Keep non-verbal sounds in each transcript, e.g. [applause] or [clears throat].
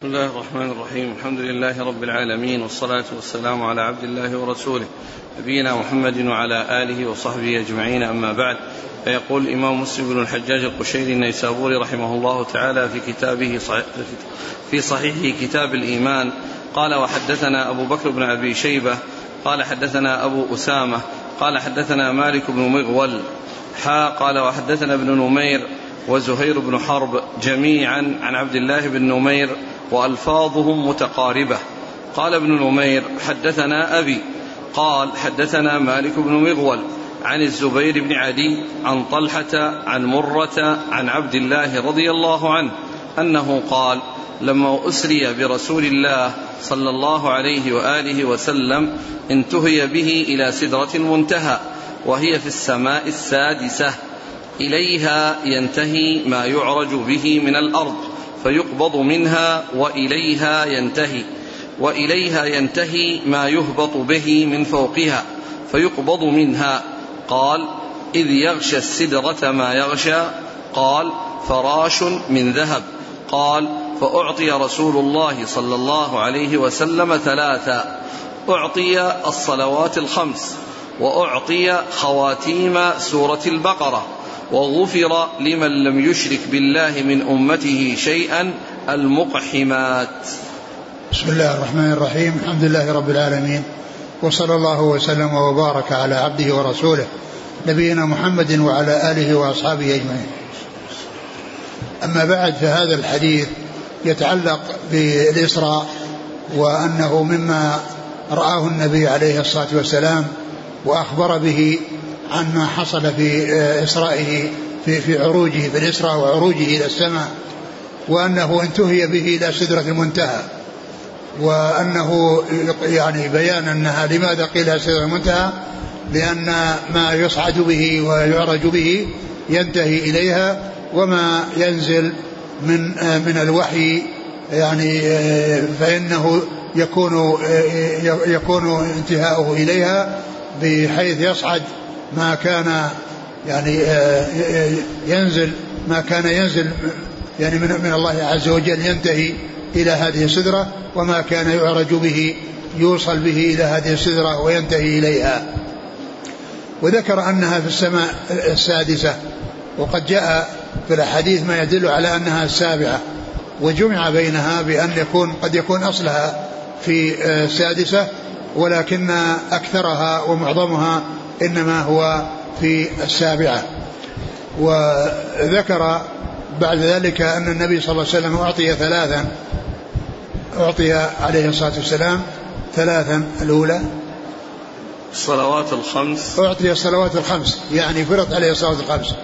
بسم الله الرحمن الرحيم. الحمد لله رب العالمين والصلاة والسلام على عبد الله ورسوله نبينا محمد وعلى آله وصحبه أجمعين. أما بعد فيقول الإمام مسلم بن الحجاج القشيري النيسابوري رحمه الله تعالى في كتابه في صحيحه كتاب الإيمان قال وحدثنا أبو بكر بن أبي شيبة قال حدثنا أبو أسامة قال حدثنا مالك بن مغول حا قال وحدثنا ابن نمير وزهير بن حرب جميعا عن عبد الله بن نمير وألفاظهم متقاربة. قال ابن نمير حدثنا أبي. قال حدثنا مالك بن مغول عن الزبير بن عدي عن طلحة عن مرة عن عبد الله رضي الله عنه أنه قال لما أسري برسول الله صلى الله عليه وآله وسلم انتهي به إلى سدرة منتهى وهي في السماء السادسة. إليها ينتهي ما يعرج به من الأرض. فيقبض منها وإليها ينتهي وإليها ينتهي ما يهبط به من فوقها فيقبض منها. قال إذ يغشى السدرة ما يغشى. قال فراش من ذهب. قال فأعطي رسول الله صلى الله عليه وسلم ثلاثا. أعطي الصلوات الخمس وأعطي خواتيم سورة البقرة. وغفر لمن لم يشرك بالله من أمته شيئا المقحمات. بسم الله الرحمن الرحيم، الحمد لله رب العالمين وصلى الله وسلم وبارك على عبده ورسوله نبينا محمد وعلى آله وأصحابه أجمعين. أما بعد فهذا الحديث يتعلق بالإسراء وأنه مما رآه النبي عليه الصلاة والسلام وأخبر به عن ما حصل في إسرائه في, في عروجه في الإسراء وعروجه إلى السماء وأنه انتهي به إلى سدرة المنتهى وأنه يعني بيان أنها لماذا قيل سدرة المنتهى؟ لأن ما يصعد به ويعرج به ينتهي إليها وما ينزل من من الوحي يعني فإنه يكون يكون انتهاؤه إليها بحيث يصعد ما كان يعني ينزل ما كان ينزل يعني من من الله عز وجل ينتهي إلى هذه السدرة وما كان يعرج به يوصل به إلى هذه السدرة وينتهي إليها. وذكر أنها في السماء السادسة وقد جاء في الأحاديث ما يدل على أنها السابعة وجمع بينها بأن يكون قد يكون أصلها في السادسة ولكن أكثرها ومعظمها إنما هو في السابعة. وذكر بعد ذلك أن النبي صلى الله عليه وسلم أعطي ثلاثا أعطي عليه الصلاة والسلام ثلاثا الأولى. الصلوات الخمس. أعطي الصلوات الخمس يعني فرض عليه الصلوات الخمس.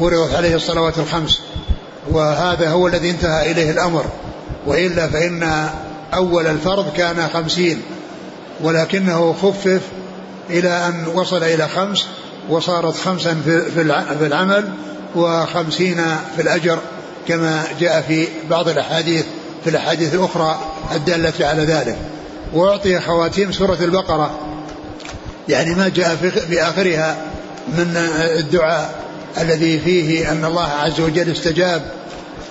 فرضت عليه الصلوات الخمس. وهذا هو الذي انتهى إليه الأمر. وإلا فإن أول الفرض كان خمسين ولكنه خفف إلى أن وصل إلى خمس وصارت خمسا في العمل وخمسين في الأجر كما جاء في بعض الأحاديث في الأحاديث الأخرى الدالة على ذلك. وأعطي خواتيم سورة البقرة. يعني ما جاء في آخرها من الدعاء الذي فيه أن الله عز وجل استجاب.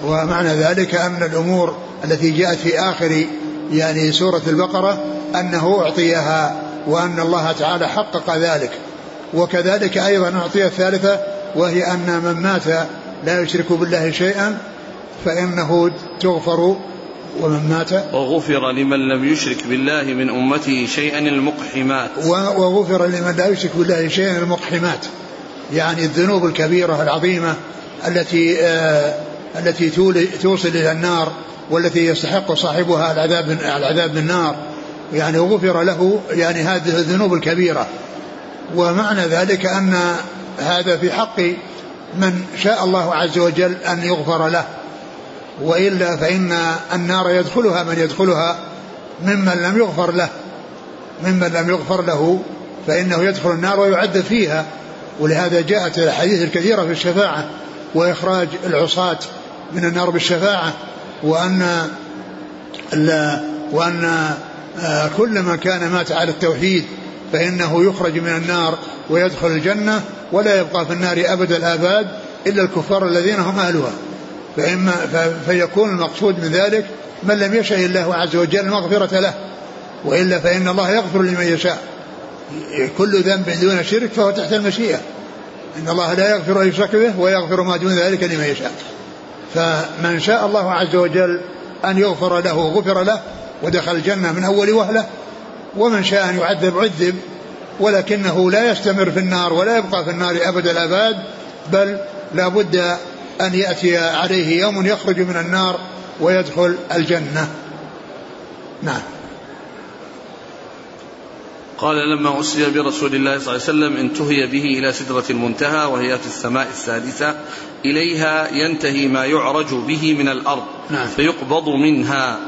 ومعنى ذلك أن الأمور التي جاءت في آخر يعني سورة البقرة أنه أعطيها وأن الله تعالى حقق ذلك. وكذلك أيضا أعطي الثالثة وهي أن من مات لا يشرك بالله شيئا فإنه تغفر ومن مات وغفر لمن لم يشرك بالله من أمته شيئا المقحمات. وغفر لمن لا يشرك بالله شيئا المقحمات. يعني الذنوب الكبيرة العظيمة التي آه التي توصل إلى النار والتي يستحق صاحبها العذاب العذاب بالنار. يعني غفر له يعني هذه الذنوب الكبيرة. ومعنى ذلك أن هذا في حق من شاء الله عز وجل أن يغفر له. وإلا فإن النار يدخلها من يدخلها ممن لم يغفر له ممن لم يغفر له فإنه يدخل النار ويعذب فيها. ولهذا جاءت الأحاديث الكثيرة في الشفاعة وإخراج العصاة من النار بالشفاعة وأن وأن كلما كان مات على التوحيد فإنه يخرج من النار ويدخل الجنة ولا يبقى في النار أبد الآباد إلا الكفار الذين هم أهلها. فإما فيكون المقصود من ذلك من لم يشاء الله عز وجل المغفرة له وإلا فإن الله يغفر لمن يشاء. كل ذنب دون شرك فهو تحت المشيئة. إن الله لا يغفر أن يشرك به ويغفر ما دون ذلك لمن يشاء. فمن شاء الله عز وجل أن يغفر له غفر له ودخل الجنة من أول وهلة ومن شاء أن يعذب عذب ولكنه لا يستمر في النار ولا يبقى في النار أبد الآباد بل لا بد أن يأتي عليه يوم يخرج من النار ويدخل الجنة. نعم. قال لما أسري برسول الله صلى الله عليه وسلم انتهي به إلى سدرة المنتهى وهي في السماء السادسة إليها ينتهي ما يعرج به من الأرض نعم. فيقبض منها.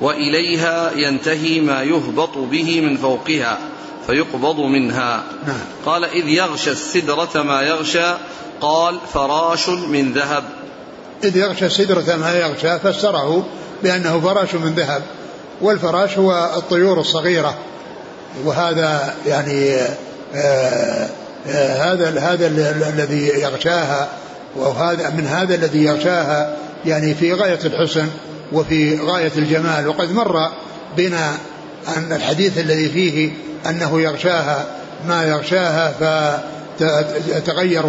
وإليها ينتهي ما يهبط به من فوقها فيقبض منها. نعم. قال إذ يغشى السدرة ما يغشى قال فراش من ذهب. إذ يغشى السدرة ما يغشى فسره بأنه فراش من ذهب والفراش هو الطيور الصغيرة. وهذا يعني آه آه هذا هذا الذي يغشاها وهذا من هذا الذي يغشاها يعني في غاية الحسن. وفي غاية الجمال. وقد مر بنا أن الحديث الذي فيه أنه يغشاها ما يغشاها فتتغير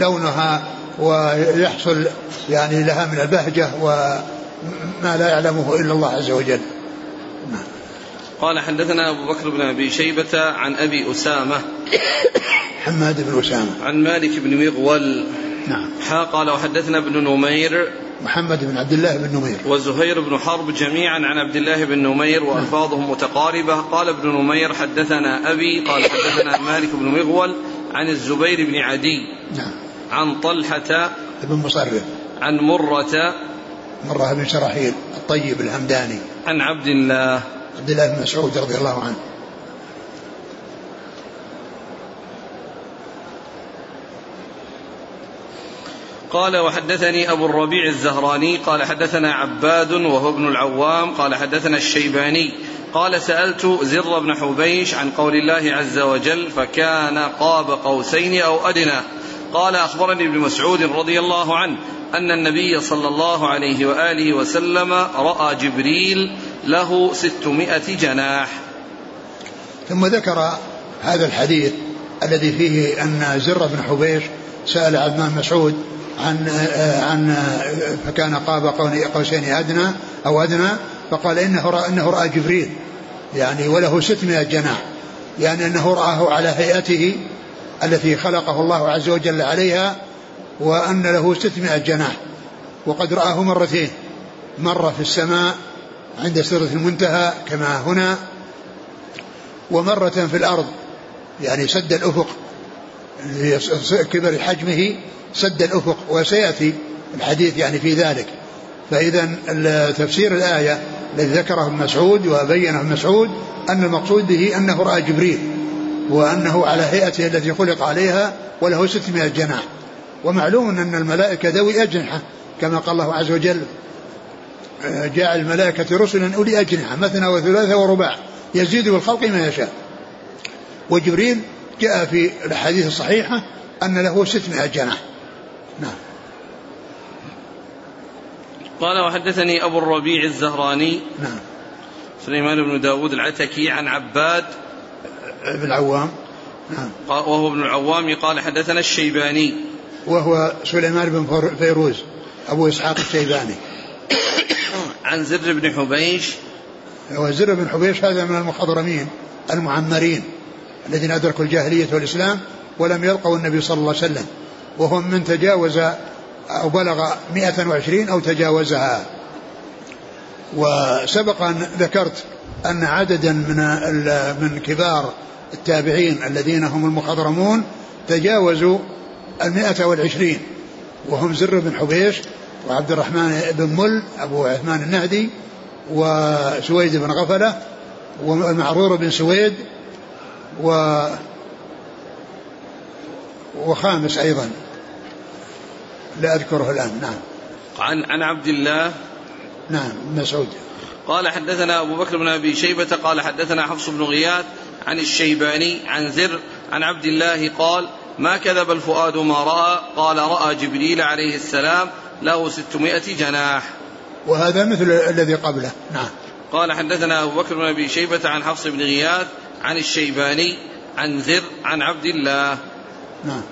لونها ويحصل يعني لها من البهجة وما لا يعلمه إلا الله عز وجل. نعم. قال حدثنا أبو بكر بن أبي شيبة عن أبي أسامة. حماد بن أسامة. عن مالك بن مغول. نعم. قال وحدثنا ابن نمير محمد بن عبد الله بن نمير. وزهير بن حرب جميعا عن عبد الله بن نمير وألفاظهم متقاربة. قال ابن نمير حدثنا أبي قال حدثنا مالك بن مغول عن الزبير بن عدي. نعم. عن طلحة. بن مصرف. عن مرة. مرة بن شراحيل الطيب الهمداني. عن عبد الله. عبد الله بن مسعود رضي الله عنه. قال وحدثني أبو الربيع الزهراني قال حدثنا عباد وهو ابن العوام قال حدثنا الشيباني قال سألت زر بن حبيش عن قول الله عز وجل فكان قاب قوسين أو أدنى. قال أخبرني ابن مسعود رضي الله عنه أن النبي صلى الله عليه وآله وسلم رأى جبريل له ستمائة جناح. ثم ذكر هذا الحديث الذي فيه أن زر بن حبيش سأل عثمان مسعود عن عن فكان قاب قوسين أدنى أو أدنى فقال إنه رأى إنه رأى جبريل. يعني وله 600 جناح يعني أنه رآه على هيئته التي خلقه الله عز وجل عليها وأن له 600 جناح وقد رآه مرتين. مرة في السماء عند سدرة المنتهى كما هنا ومرة في الأرض. يعني سد الأفق. كبر حجمه سد الأفق وسيأتي الحديث يعني في ذلك. فإذا تفسير الآية الذي ذكره ابن مسعود وبينه ابن مسعود أن المقصود به أنه رأى جبريل وأنه على هيئته التي خلق عليها وله 600 جناح. ومعلوم أن الملائكة ذوي أجنحة كما قال الله عز وجل جاء الملائكة رسلا أولي أجنحة مثنى وثلاثة ورباع يزيد بالخلق ما يشاء. وجبريل جاء في الأحاديث الصحيحة أن له 600 جناح. نعم. قال وحدثني أبو الربيع الزهراني نعم. سليمان بن داود العتكي عن عباد بن العوام. نعم. وهو ابن العوام قال حدثنا الشيباني. وهو سليمان بن فيروز أبو إسحاق الشيباني. [coughs] عن زر بن حبيش. وزر بن حبيش هذا من المخضرمين المعمرين. الذين أدركوا الجاهلية والإسلام ولم يلقوا النبي صلى الله عليه وسلم وهم من تجاوز أو بلغ 120 أو تجاوزها. وسبق أن ذكرت أن عددا من من كبار التابعين الذين هم المخضرمون تجاوزوا المئة والعشرين وهم زر بن حبيش وعبد الرحمن بن مل أبو عثمان النهدي وسويد بن غفلة ومعرور بن سويد و وخامس أيضا. لا أذكره الآن. نعم. عن عن عبد الله. نعم مسعود. قال حدثنا أبو بكر بن أبي شيبة قال حدثنا حفص بن غياث عن الشيباني عن زر عن عبد الله قال ما كذب الفؤاد ما رأى قال رأى جبريل عليه السلام له ستمائة جناح. وهذا مثل الذي قبله. نعم. قال حدثنا أبو بكر بن أبي شيبة عن حفص بن غياث عن الشيباني عن زر عن عبد الله. نعم.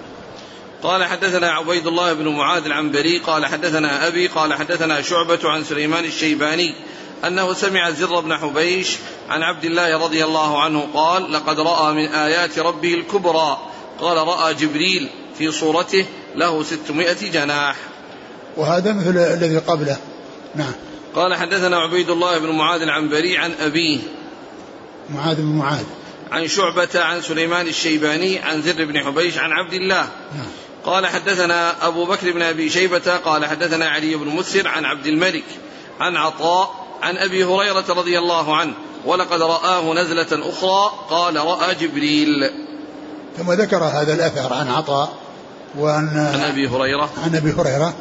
قال حدثنا عبيد الله بن معاذ العنبري قال حدثنا أبي قال حدثنا شعبة عن سليمان الشيباني أنه سمع زر بن حبيش عن عبد الله رضي الله عنه قال لقد رأى من آيات ربه الكبرى قال رأى جبريل في صورته له ستمائة جناح وهذا مثل الذي قبله. نعم. قال حدثنا عبيد الله بن معاذ العنبري عن أبيه. معاذ بن معاذ. عن شعبة عن سليمان الشيباني عن زر بن حبيش عن عبد الله. نعم. قال حدثنا أبو بكر بن أبي شيبة قال حدثنا علي بن مسر عن عبد الملك عن عطاء عن أبي هريرة رضي الله عنه ولقد رآه نزلة أخرى قال رأى جبريل. ثم ذكر هذا الأثر عن عطاء وعن عن أبي هريرة. عن أبي هريرة.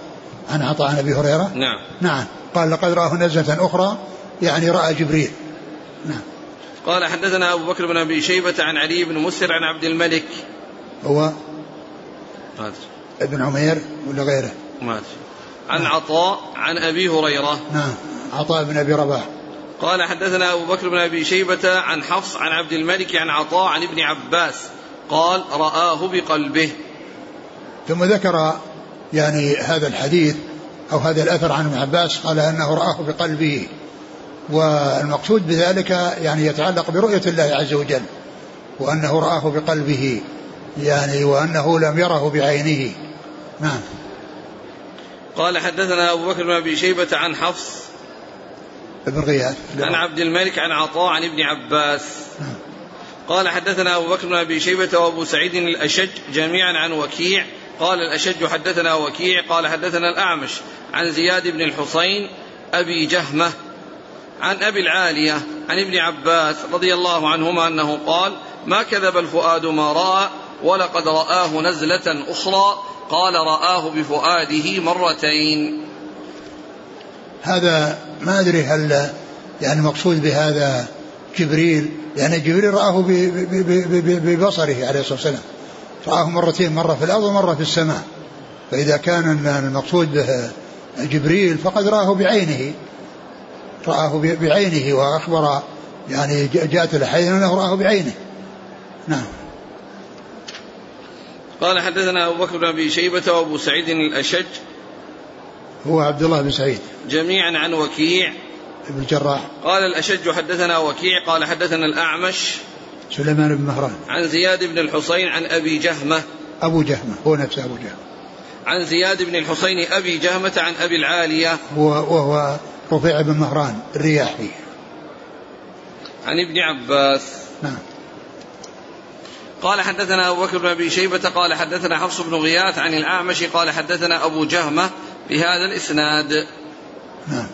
عن عطاء عن أبي هريرة. نعم. نعم. قال لقد رآه نزلة أخرى يعني رأى جبريل. نعم. قال حدثنا أبو بكر بن أبي شيبة عن علي بن مسر عن عبد الملك. هو مات ابن عمير ولا غيره؟ مات عن عطاء عن أبي هريرة. نعم. عطاء بن أبي رباح. قال حدثنا أبو بكر بن أبي شيبة عن حفص عن عبد الملك عن عطاء عن ابن عباس. قال رآه بقلبه. ثم ذكر يعني هذا الحديث أو هذا الأثر عن ابن عباس قال أنه رآه بقلبه. والمقصود بذلك يعني يتعلق برؤية الله عز وجل وأنه رآه بقلبه يعني وأنه لم يره بعينه. نعم. قال حدثنا أبو بكر بن أبي شيبة عن حفص ابن غياث. عن عبد الملك عن عطاء عن ابن عباس. نعم. قال حدثنا أبو بكر بن أبي شيبة وأبو سعيد الأشج جميعا عن وكيع. قال الأشج حدثنا وكيع قال حدثنا الأعمش عن زياد بن الحصين أبي جهمة عن أبي العالية عن ابن عباس رضي الله عنهما أنه قال ما كذب الفؤاد ما رأى ولقد رآه نزلة أخرى قال رآه بفؤاده مرتين. هذا ما أدري هل يعني المقصود بهذا جبريل يعني جبريل رآه ببصره عليه الصلاة والسلام. رآه مرتين مرة في الأرض ومرة في السماء. فإذا كان المقصود به جبريل فقد رآه بعينه. رآه بعينه وأخبر يعني جاءت الأحاديث أنه رآه بعينه. نعم. قال حدثنا أبو بكر بن أبي شيبة وأبو سعيد الأشج. هو عبد الله بن سعيد. جميعا عن وكيع. بن الجراح. قال الأشج حدثنا وكيع قال حدثنا الأعمش. سليمان بن مهران. عن زياد بن الحصين عن أبي جهمة. أبو جهمة هو نفسه أبو جهمة. عن زياد بن الحصين أبي جهمة عن أبي العالية. هو وهو رفيع بن مهران الرياحي. عن ابن عباس. نعم. قال حدثنا أبو بكر بن أبي شيبة قال حدثنا حفص بن غياث عن الأعمش قال حدثنا أبو جهمة بهذا الإسناد. نعم.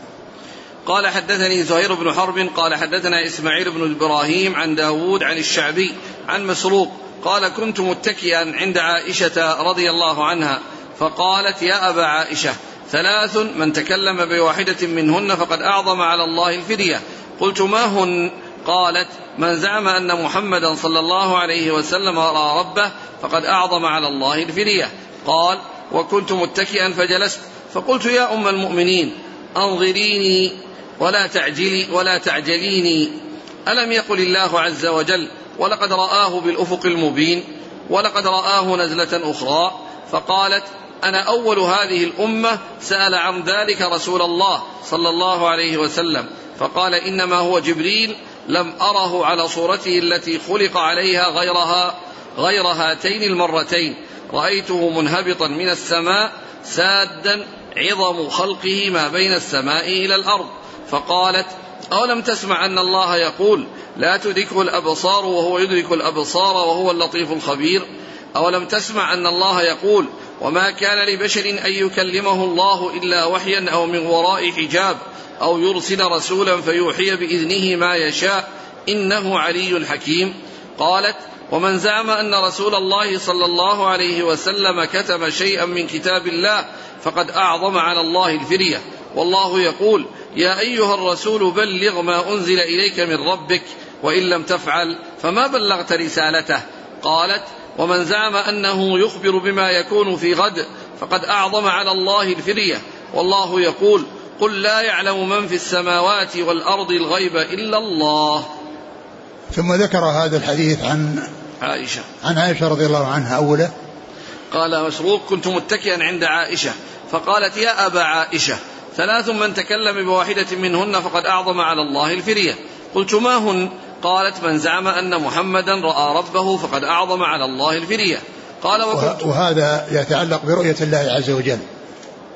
قال حدثني زهير بن حرب قال حدثنا إسماعيل بن إبراهيم عن داود عن الشعبي عن مسروق قال كنت متكئا عند عائشة رضي الله عنها فقالت يا أبا عائشة ثلاث من تكلم بواحدة منهن فقد أعظم على الله الفدية. قلت ما هن؟ قالت من زعم أن محمدا صلى الله عليه وسلم رأى ربه فقد أعظم على الله الفدية. قال وكنت متكئا فجلست. فقلت يا أم المؤمنين أنظريني ولا تعجلي ولا تعجليني. ألم يقل الله عز وجل ولقد رآه بالأفق المبين ولقد رآه نزلة أخرى؟ فقالت أنا أول هذه الأمة سأل عن ذلك رسول الله صلى الله عليه وسلم فقال إنما هو جبريل لم أره على صورته التي خلق عليها غيرها غير هاتين المرتين. رأيته منهبطا من السماء سادا عظم خلقه ما بين السماء إلى الأرض. فقالت أولم تسمع أن الله يقول لا تدركه الأبصار وهو يدرك الأبصار وهو اللطيف الخبير؟ أولم تسمع أن الله يقول وما كان لبشر أن يكلمه الله إلا وحيا أو من وراء حجاب أو يرسل رسولا فيوحي بإذنه ما يشاء إنه علي حكيم. قالت ومن زعم أن رسول الله صلى الله عليه وسلم كتب شيئا من كتاب الله فقد أعظم على الله الفرية. والله يقول يا أيها الرسول بلغ ما أنزل إليك من ربك وإن لم تفعل فما بلغت رسالته. قالت ومن زعم أنه يخبر بما يكون في غد فقد أعظم على الله الفرية والله يقول قل لا يعلم من في السماوات والأرض الغيب إلا الله. ثم ذكر هذا الحديث عن عائشة. عن عائشة رضي الله عنها أوله قال مسروق كنت متكئا عند عائشة. فقالت يا أبا عائشة ثلاث من تكلم بواحدة منهن فقد أعظم على الله الفرية قلت ما هن؟ قالت من زعم أن محمدا رأى ربه فقد أعظم على الله الفرية قال وكنت وهذا يتعلق برؤية الله عز وجل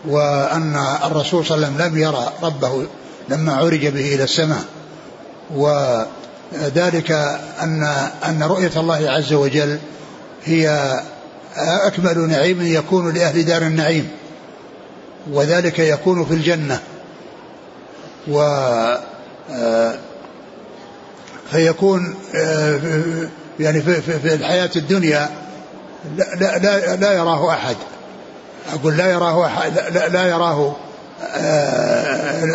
وأن الرسول صلى الله عليه وسلم لم يرى ربه لما عرج به إلى السماء. وذلك أن أن رؤية الله عز وجل هي أكمل نعيم يكون لأهل دار النعيم وذلك يكون في الجنة. و فيكون يعني في, في الحياة الدنيا لا, لا, لا يراه أحد. أقول لا يراه أحد لا, لا يراه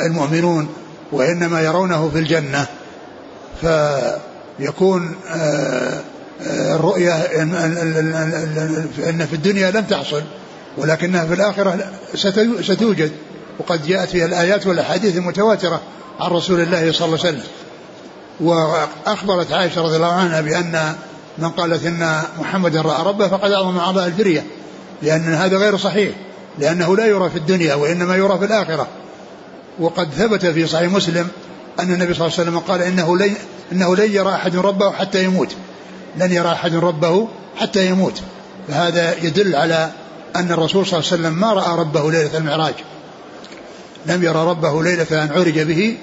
المؤمنون وإنما يرونه في الجنة. فيكون الرؤية أن في الدنيا لم تحصل ولكنها في الآخرة ستوجد. وقد جاءت فيها الآيات والأحاديث المتواترة عن رسول الله صلى الله عليه وسلم. وأخبرت عائشة رضي الله عنها بأن من قالت إن محمدا رأى ربه فقد أعظم على الفرية لأن هذا غير صحيح لأنه لا يرى في الدنيا وإنما يرى في الآخرة. وقد ثبت في صحيح مسلم أن النبي صلى الله عليه وسلم قال إنه لن, إنه لن يرى أحد ربه حتى يموت لن يرى أحد ربه حتى يموت. فهذا يدل على أن الرسول صلى الله عليه وسلم ما رأى ربه ليلة المعراج. لم يرى ربه ليلة أن عرج به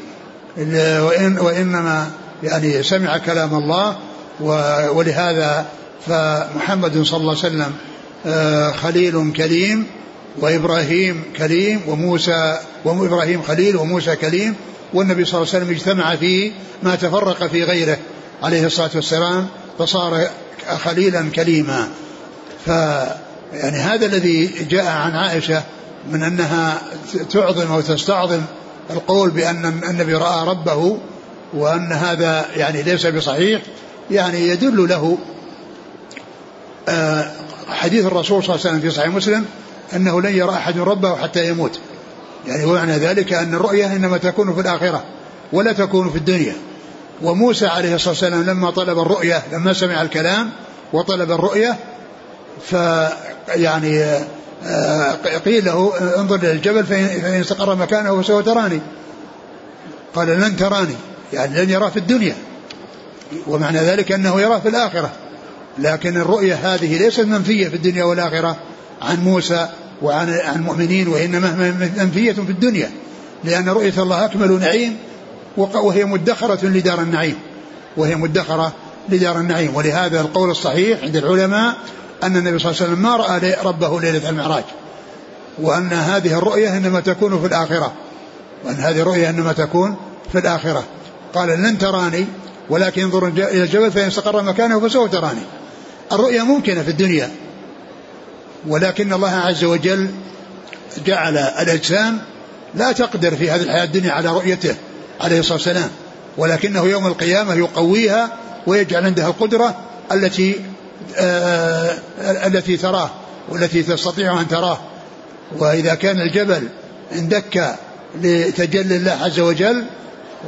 وإن وإنما يعني سمع كلام الله ولهذا فمحمد صلى الله عليه وسلم آه، خليل كليم وإبراهيم كليم وموسى وإبراهيم خليل وموسى كليم والنبي صلى الله عليه وسلم اجتمع فيه ما تفرق في غيره عليه الصلاة والسلام فصار خليلا كليما. ف يعني هذا الذي جاء عن عائشة من أنها تعظم أو تستعظم القول بأن النبي رأى ربه وأن هذا يعني ليس بصحيح يعني يدل له آه، حديث الرسول صلى الله عليه وسلم في صحيح مسلم أنه لن يرى أحد ربه حتى يموت. يعني ومعنى ذلك أن الرؤية إنما تكون في الآخرة ولا تكون في الدنيا. وموسى عليه الصلاة والسلام لما طلب الرؤية لما سمع الكلام وطلب الرؤية ف يعني آه، قيل له انظر إلى الجبل فإن استقر مكانه فسوف تراني. قال لن تراني. يعني لن يرى في الدنيا. ومعنى ذلك أنه يرى في الآخرة. لكن الرؤية هذه ليست منفية في الدنيا والآخرة عن موسى وعن عن المؤمنين وإنما منفية في الدنيا. لأن رؤية الله أكمل نعيم وهي مدخرة لدار النعيم. وهي مدخرة لدار النعيم. ولهذا القول الصحيح عند العلماء أن النبي صلى الله عليه وسلم ما رأى ربه ليلة المعراج. وأن هذه الرؤية إنما تكون في الآخرة. وأن هذه الرؤية إنما تكون في الآخرة. قال لن تراني ولكن انظر إلى الجبل فإن استقر مكانه فسوف تراني. الرؤية ممكنة في الدنيا ولكن الله عز وجل جعل الأجسام لا تقدر في هذه الحياة الدنيا على رؤيته عليه الصلاة والسلام. ولكنه يوم القيامة يقويها ويجعل عندها القدرة التي آه التي تراه والتي تستطيع أن تراه. وإذا كان الجبل اندك لتجلي الله عز وجل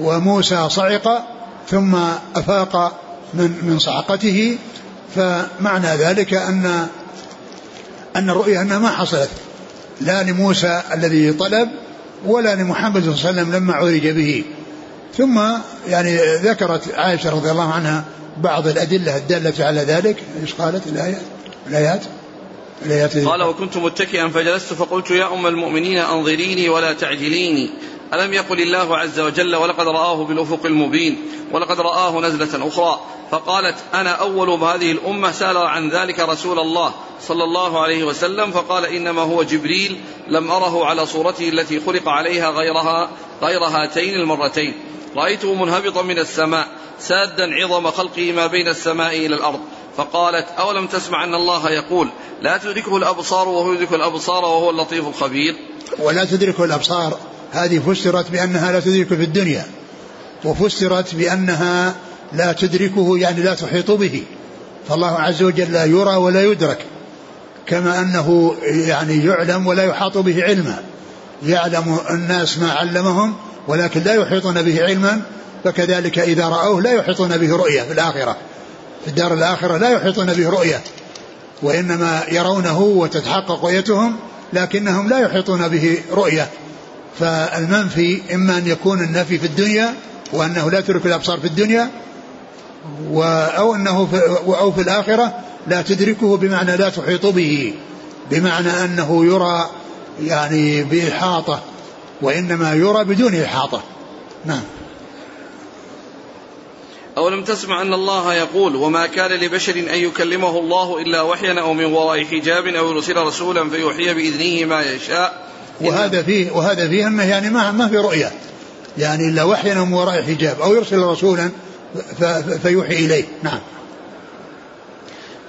وموسى صعق ثم أفاق من من صعقته فمعنى ذلك أن أن الرؤيا أنها ما حصلت. لا لموسى الذي طلب ولا لمحمد صلى الله عليه وسلم لما عرج به. ثم يعني ذكرت عائشة رضي الله عنها بعض الأدلة الدالة على ذلك. إيش قالت؟ الآيات؟ الآيات قال وكنت متكئا فجلست فقلت يا أم المؤمنين أنظريني ولا تعجليني. ألم يقل الله عز وجل ولقد رآه بالأفق المبين ولقد رآه نزلة أخرى فقالت أنا أول هذه الأمة سأل عن ذلك رسول الله صلى الله عليه وسلم فقال إنما هو جبريل لم أره على صورته التي خلق عليها غيرها غير هاتين المرتين رأيته منهبطا من السماء سادا عظم خلقه ما بين السماء إلى الأرض فقالت أولم تسمع أن الله يقول لا تدركه الأبصار وهو يدرك الأبصار وهو اللطيف الخبير ولا تدركه الأبصار. هذه فسرت بأنها لا تدرك في الدنيا وفسرت بأنها لا تدركه يعني لا تحيط به. فالله عز وجل لا يرى ولا يدرك كما أنه يعني يعلم ولا يحاط به علما. يعلم الناس ما علمهم ولكن لا يحيطون به علما فكذلك إذا رأوه لا يحيطون به رؤية في الآخرة. في الدار الآخرة لا يحيطون به رؤية وإنما يرونه وتتحقق رؤيتهم لكنهم لا يحيطون به رؤية. فالمنفي إما أن يكون النفي في الدنيا وأنه لا تدرك الأبصار في الدنيا أو أنه في أو في الآخرة لا تدركه بمعنى لا تحيط به بمعنى أنه يرى يعني بإحاطة وإنما يرى بدون إحاطة. نعم. أو لم تسمع أن الله يقول وما كان لبشر أن يكلمه الله إلا وحيا أو من وراء حجاب أو يرسل رسولا فيوحي بإذنه ما يشاء وهذا فيه وهذا فيه أنه يعني ما ما في رؤية. يعني إلا وحيا من وراء حجاب أو يرسل رسولا فيوحي إليه. نعم.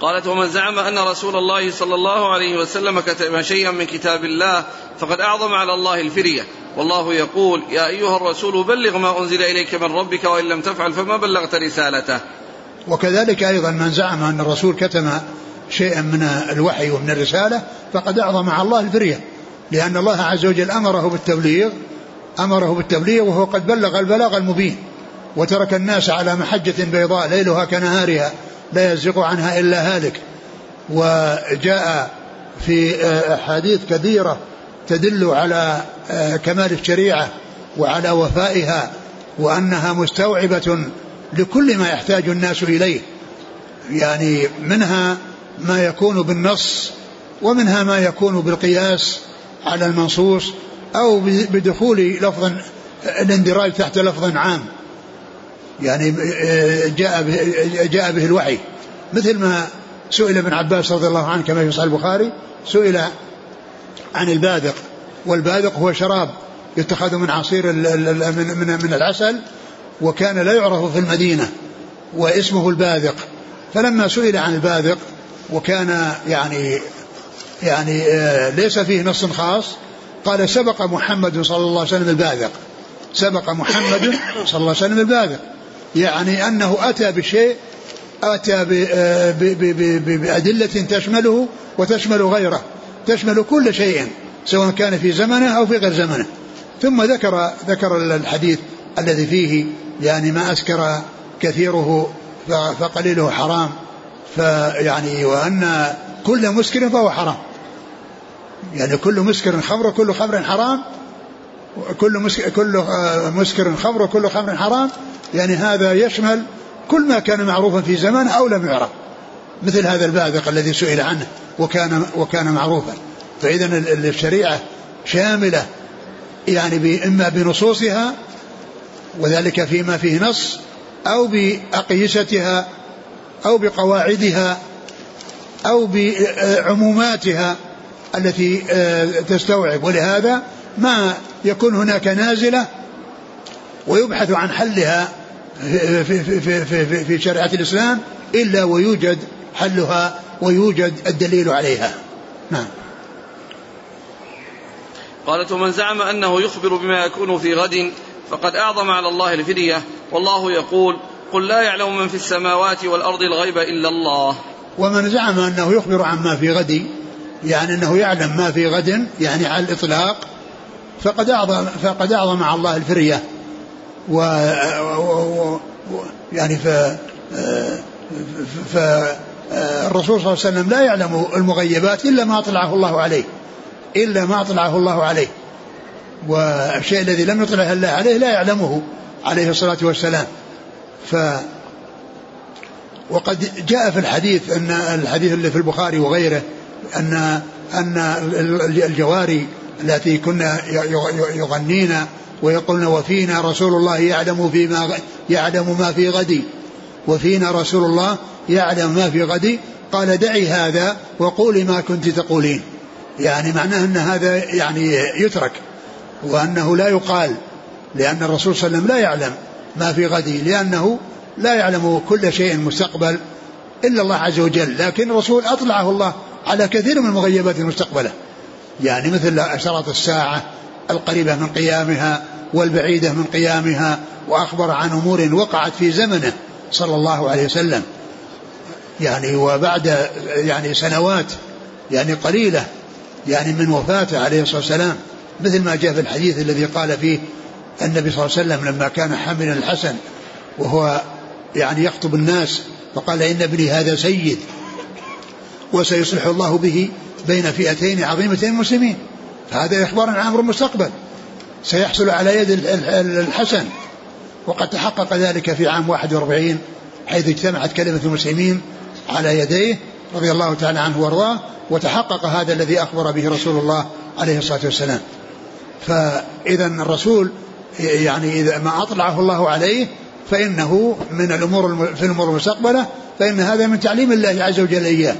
قالت ومن زعم أن رسول الله صلى الله عليه وسلم كتب شيئا من كتاب الله فقد أعظم على الله الفرية. والله يقول يا أيها الرسول بلغ ما أنزل إليك من ربك وإن لم تفعل فما بلغت رسالته. وكذلك أيضا من زعم أن الرسول كتم شيئا من الوحي ومن الرسالة فقد أعظم على الله الفرية. لأن الله عز وجل أمره بالتبليغ أمره بالتبليغ وهو قد بلغ البلاغ المبين وترك الناس على محجة بيضاء ليلها كنهارها لا يزغ عنها إلا هالك. وجاء في أحاديث كثيرة تدل على كمال الشريعة وعلى وفائها وأنها مستوعبة لكل ما يحتاج الناس إليه. يعني منها ما يكون بالنص ومنها ما يكون بالقياس على المنصوص أو بدخول لفظ الاندراج تحت لفظ عام. يعني جاء به, جاء به الوحي. مثل ما سئل ابن عباس رضي الله عنه كما في صحيح البخاري سئل عن الباذق. والباذق هو شراب يتخذ من عصير من من العسل وكان لا يعرف في المدينة واسمه الباذق. فلما سئل عن الباذق وكان يعني يعني آه، ليس فيه نص خاص. قال سبق محمد صلى الله عليه وسلم الباذق. سبق محمد صلى الله عليه وسلم الباذق. يعني أنه أتى بشيء أتى آه، بأدلة تشمله وتشمل غيره. تشمل كل شيء سواء كان في زمنه أو في غير زمنه. ثم ذكر ذكر الحديث الذي فيه يعني ما أسكر كثيره فقليله حرام. فيعني وأن كل مسكر فهو حرام. يعني كل مسكر خمر وكل خمر حرام كل مسكر, كل آه، مسكر خمر وكل خمر حرام يعني هذا يشمل كل ما كان معروفا في زمان أو لم يعرف. مثل هذا الباذق الذي سئل عنه وكان وكان معروفا. فإذا الشريعة شاملة يعني إما بنصوصها وذلك فيما فيه نص أو بأقيستها أو بقواعدها أو بعموماتها التي آه، تستوعب. ولهذا ما يكون هناك نازلة ويبحث عن حلها في, في, في, في, في شريعة الإسلام إلا ويوجد حلها ويوجد الدليل عليها. نعم. قالت ومن زعم أنه يخبر بما يكون في غد فقد أعظم على الله الفدية. والله يقول قل لا يعلم من في السماوات والأرض الغيب إلا الله. ومن زعم أنه يخبر عما في غد يعني أنه يعلم ما في غد يعني على الإطلاق فقد أعظم فقد أعظم على الله الفرية. و, و... يعني ف فالرسول صلى الله عليه وسلم لا يعلم المغيبات إلا ما أطلعه الله عليه إلا ما أطلعه الله عليه. والشيء الذي لم يطلع الله عليه لا يعلمه عليه الصلاة والسلام. ف وقد جاء في الحديث أن الحديث اللي في البخاري وغيره أن أن الجواري التي كنا يغنين ويقولن وفينا رسول الله يعلم فيما يعلم ما في غد وفينا رسول الله يعلم ما في غد قال دعي هذا وقولي ما كنت تقولين. يعني معناه أن هذا يعني يترك وأنه لا يقال لأن الرسول صلى الله عليه وسلم لا يعلم ما في غد لأنه لا يعلم كل شيء مستقبل إلا الله عز وجل. لكن الرسول أطلعه الله على كثير من المغيبات المستقبلة. يعني مثل اشراط الساعة القريبة من قيامها والبعيدة من قيامها وأخبر عن أمور وقعت في زمنه صلى الله عليه وسلم. يعني وبعد يعني سنوات يعني قليلة يعني من وفاته عليه الصلاة والسلام. مثل ما جاء في الحديث الذي قال فيه النبي صلى الله عليه وسلم لما كان حاملا الحسن وهو يعني يخطب الناس فقال إن ابني هذا سيد. وسيصلح الله به بين فئتين عظيمتين المسلمين فهذا إخبار عن أمر المستقبل سيحصل على يد الحسن. وقد تحقق ذلك في عام 41 حيث اجتمعت كلمة المسلمين على يديه رضي الله تعالى عنه وأرضاه وتحقق هذا الذي أخبر به رسول الله عليه الصلاة والسلام. فإذا الرسول يعني إذا ما أطلعه الله عليه فإنه من الأمور في الأمور المستقبلة فإن هذا من تعليم الله عز وجل إياه.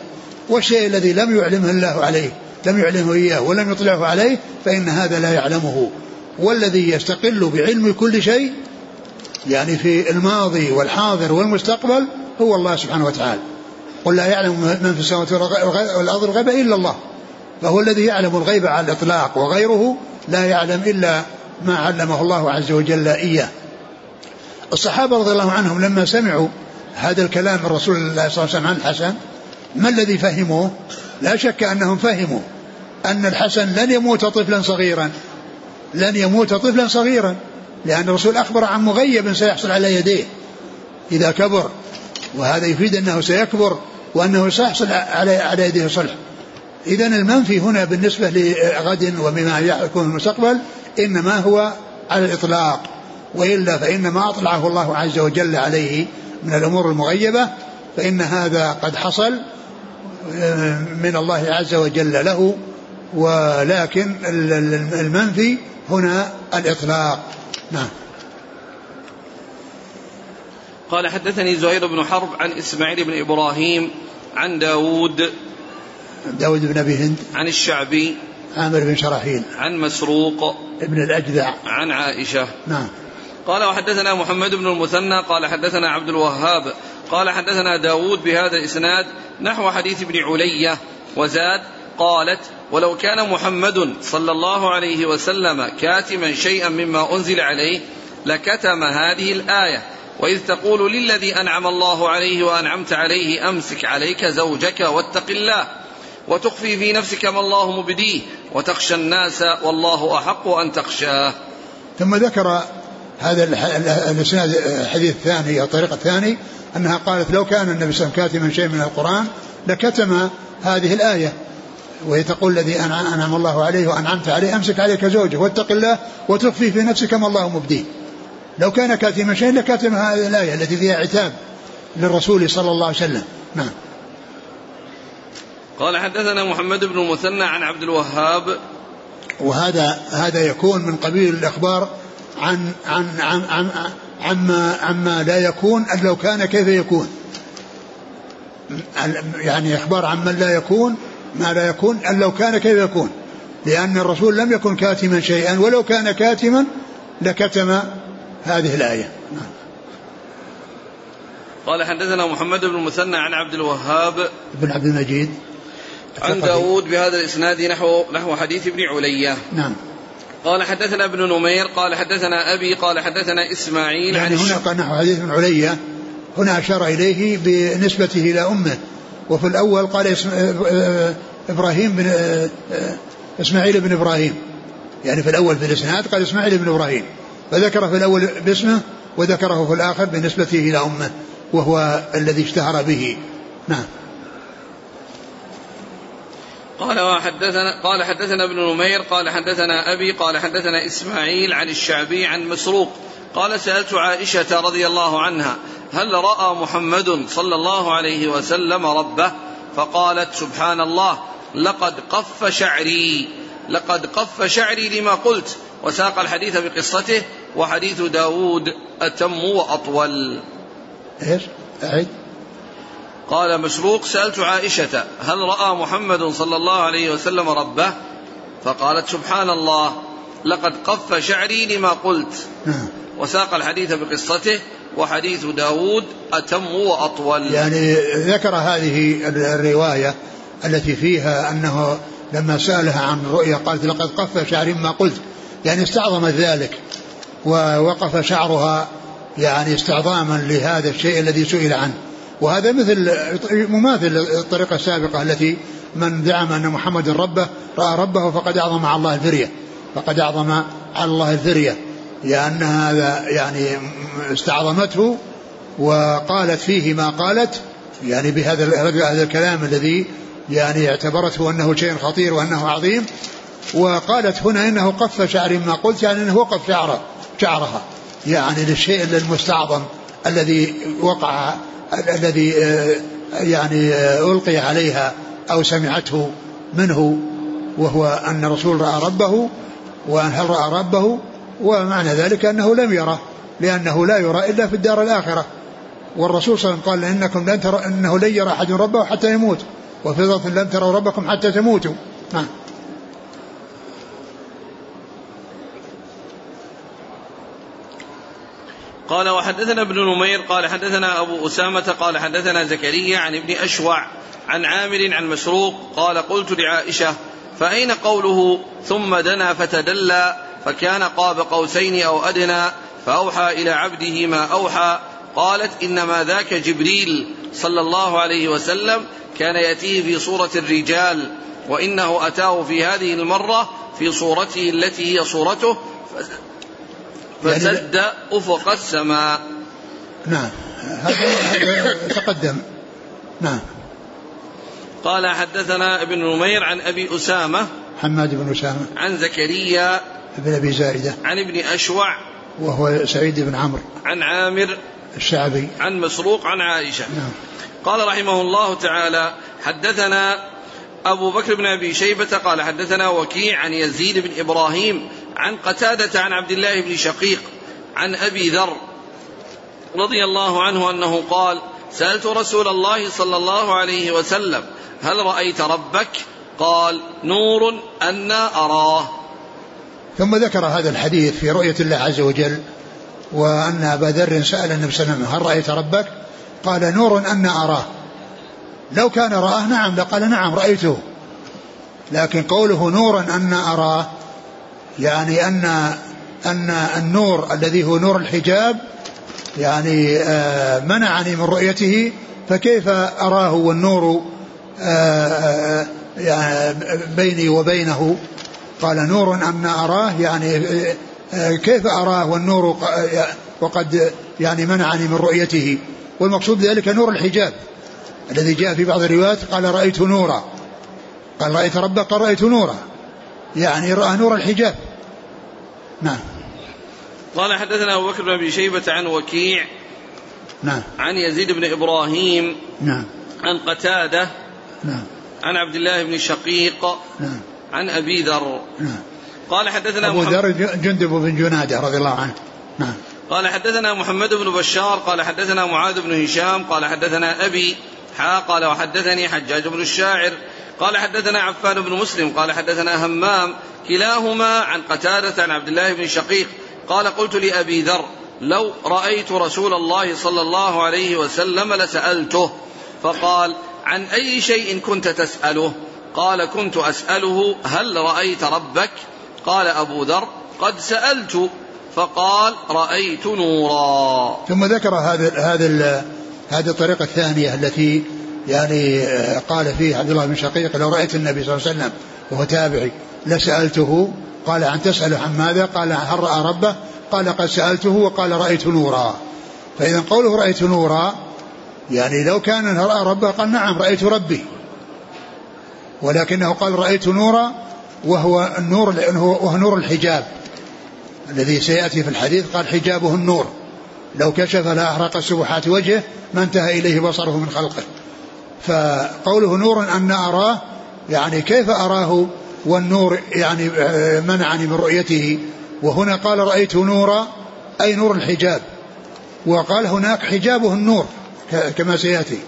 والشيء الذي لم يعلمه الله عليه لم يعلمه إياه ولم يطلعه عليه فإن هذا لا يعلمه. والذي يستقل بعلم كل شيء يعني في الماضي والحاضر والمستقبل هو الله سبحانه وتعالى. قل لا يعلم من في السماوات والأرض الغيب إلا الله. فهو الذي يعلم الغيب على الإطلاق وغيره لا يعلم إلا ما علمه الله عز وجل إياه. الصحابة رضي الله عنهم لما سمعوا هذا الكلام من رسول الله صلى الله عليه وسلم عن الحسن ما الذي فهموه؟ لا شك أنهم فهموا أن الحسن لن يموت طفلا صغيرا. لن يموت طفلا صغيرا. لأن الرسول أخبر عن مغيب سيحصل على يديه إذا كبر. وهذا يفيد أنه سيكبر وأنه سيحصل على على يديه صلح. إذا المنفي هنا بالنسبة لغد وبما يكون في المستقبل إنما هو على الإطلاق. وإلا فإن ما أطلعه الله عز وجل عليه من الأمور المغيبة فإن هذا قد حصل من الله عز وجل له ولكن المنفي هنا الإطلاق. نعم. قال حدثني زهير بن حرب عن إسماعيل بن إبراهيم عن داود. داود بن أبي هند. عن الشعبي. عامر بن شراحيل. عن مسروق. ابن الأجدع. عن عائشة. نعم. قال وحدثنا محمد بن المثنى. قال حدثنا عبد الوهاب قال حدثنا داود بهذا الإسناد نحو حديث ابن علية وزاد قالت ولو كان محمد صلى الله عليه وسلم كاتما شيئا مما أنزل عليه لكتم هذه الآية وإذ تقول للذي أنعم الله عليه وأنعمت عليه أمسك عليك زوجك واتق الله وتخفي في نفسك ما الله مبديه وتخشى الناس والله أحق أن تخشاه. ثم ذكر هذا الإسناد الحديث الثاني أو الطريق الثاني أنها قالت لو كان النبي صلى الله عليه وسلم كاتما شيء من القرآن لكتم هذه الآية وهي تقول الذي أنعم الله عليه وأنعمت عليه أمسك عليك زوجه واتق الله وتخفي في نفسك ما الله مبديه. لو كان كاتما شيء لكاتم هذه الآية التي فيها عتاب للرسول صلى الله عليه وسلم. نعم. قال حدثنا محمد بن المثنى عن عبد الوهاب وهذا هذا يكون من قبيل الإخبار عن عن عن, عن عما عما لا يكون أن لو كان كيف يكون. يعني إخبار عمن لا يكون ما لا يكون أن لو كان كيف يكون. لأن الرسول لم يكن كاتما شيئا ولو كان كاتما لكتم هذه الآية. قال حدثنا محمد بن المثنى عن عبد الوهاب بن عبد المجيد عن داود بهذا الإسناد نحو نحو حديث ابن علية. نعم. قال حدثنا ابن نمير قال حدثنا أبي قال حدثنا إسماعيل يعني عن هنا قال نحو حديث ابن علية هنا أشار إليه بنسبته إلى أمة. وفي الأول قال اسم إبراهيم بن إسماعيل بن إبراهيم. يعني في الأول في الإسناد قال إسماعيل بن إبراهيم. فذكر في الأول باسمه وذكره في الآخر بنسبته إلى أمة وهو الذي اشتهر به. نعم. قال وحدثنا قال حدثنا ابن نمير قال حدثنا أبي قال حدثنا إسماعيل عن الشعبي عن مسروق. قال سألت عائشة رضي الله عنها هل رأى محمد صلى الله عليه وسلم ربه؟ فقالت سبحان الله لقد قف شعري. لقد قف شعري لما قلت. وساق الحديث بقصته وحديث داود أتم وأطول. إيش؟ أعد قال مسروق سألت عائشة هل رأى محمد صلى الله عليه وسلم ربه؟ فقالت سبحان الله لقد قف شعري لما قلت. نعم. وساق الحديث بقصته وحديث داود أتم وأطول. يعني ذكر هذه الرواية التي فيها أنه لما سألها عن رؤيا قالت لقد قف شعري ما قلت. يعني استعظمت ذلك ووقف شعرها يعني استعظاما لهذا الشيء الذي سئل عنه. وهذا مثل مماثل الطريقة السابقة التي من زعم أن محمد ربه رأى ربه فقد أعظم مع الله الفرية فقد أعظم على الله الذرية لأن هذا يعني استعظمته وقالت فيه ما قالت يعني بهذا هذا الكلام الذي يعني اعتبرته أنه شيء خطير وأنه عظيم وقالت هنا إنه قف شعر ما قلت يعني إنه وقف شعره شعرها يعني للشيء المستعظم الذي وقع الذي آه، يعني آه، ألقي عليها أو سمعته منه وهو أن الرسول رأى ربه وهل رأى ربه ومعنى ذلك أنه لم يره لأنه لا يرى إلا في الدار الآخرة. والرسول صلى الله عليه وسلم قال إنكم لن ترى إنه لن يرى أحد ربه حتى يموت لفظ لن تروا ربكم حتى تموتوا. نعم. قال وحدثنا ابن نمير قال حدثنا أبو أسامة قال حدثنا زكريا عن ابن أشوع عن عامر عن مسروق قال قلت لعائشة فأين قوله ثم دنا فتدلى فكان قاب قوسين أو أدنى فأوحى إلى عبده ما أوحى؟ قالت إنما ذاك جبريل صلى الله عليه وسلم كان يأتيه في صورة الرجال وإنه أتاه في هذه المرة في صورته التي هي صورته يعني فسد أفق السماء. نعم. هذا تقدم. نعم. قال حدثنا ابن نمير عن أبي أسامة حماد بن أسامة. عن زكريا بن أبي زائدة. عن ابن أشوع وهو سعيد بن عمرو. عن عامر الشعبي. عن مسروق عن عائشة. نعم. قال رحمه الله تعالى حدثنا أبو بكر بن أبي شيبة قال حدثنا وكيع عن يزيد بن إبراهيم عن قتادة عن عبد الله بن شقيق عن أبي ذر رضي الله عنه أنه قال سألت رسول الله صلى الله عليه وسلم هل رأيت ربك؟ قال نور أنا أراه. ثم ذكر هذا الحديث في رؤية الله عز وجل وأن أبا ذر سأل النبي صلى الله عليه وسلم هل رأيت ربك؟ قال نور أنا أراه. لو كان رآه نعم لقال نعم رأيته. لكن قوله نورا أنا أراه يعني أن أن النور الذي هو نور الحجاب يعني آه، منعني من رؤيته فكيف أراه والنور آه، آه، يعني بيني وبينه؟ قال نور أن أراه يعني كيف أراه والنور وقد يعني منعني من رؤيته؟ والمقصود ذلك نور الحجاب الذي جاء في بعض الروايات قال رأيت نورا. قال رأيت ربك قال رأيت نورا. يعني رأى نور الحجاب. نعم. قال حدثنا أبو بكر بن أبي شيبة عن وكيع نعم. عن يزيد بن إبراهيم نعم. عن قتادة نعم. عن عبد الله بن شقيق نعم. عن أبي ذر. نعم. قال حدثنا أبو ذر جندب بن جنادة رضي الله عنه. نعم. قال حدثنا محمد بن بشار قال حدثنا معاذ بن هشام قال حدثنا أبي حا قال وحدثني حجاج بن الشاعر قال حدثنا عفان بن مسلم قال حدثنا همام كلاهما عن قتادة عن عبد الله بن شقيق. قال قلت لأبي ذر لو رأيت رسول الله صلى الله عليه وسلم لسألته. فقال عن أي شيء كنت تسأله؟ قال كنت أسأله هل رأيت ربك؟ قال أبو ذر قد سألت. فقال رأيت نورا. ثم ذكر هذا هذا هذه الطريقة الثانية التي يعني قال فيه عبد الله بن شقيق لو رأيت النبي صلى الله عليه وسلم وهو تابعي لسألته قال عن تسأل عن ماذا؟ قال هل رأى ربه؟ قال قد سألته وقال رأيت نورا. فإذا قوله رأيت نورا يعني لو كان رأى ربه قال نعم رأيت ربي. ولكنه قال رأيت نورا وهو النور وهو نور الحجاب. الذي سيأتي في الحديث قال حجابه النور. لو كشف لأحرق سبحات وجهه ما انتهى إليه بصره من خلقه. فقوله نور أن أراه يعني كيف أراه؟ والنور يعني آه، منعني من رؤيته. وهنا قال رأيت نورا أي نور الحجاب. وقال هناك حجابه النور كما سيأتي.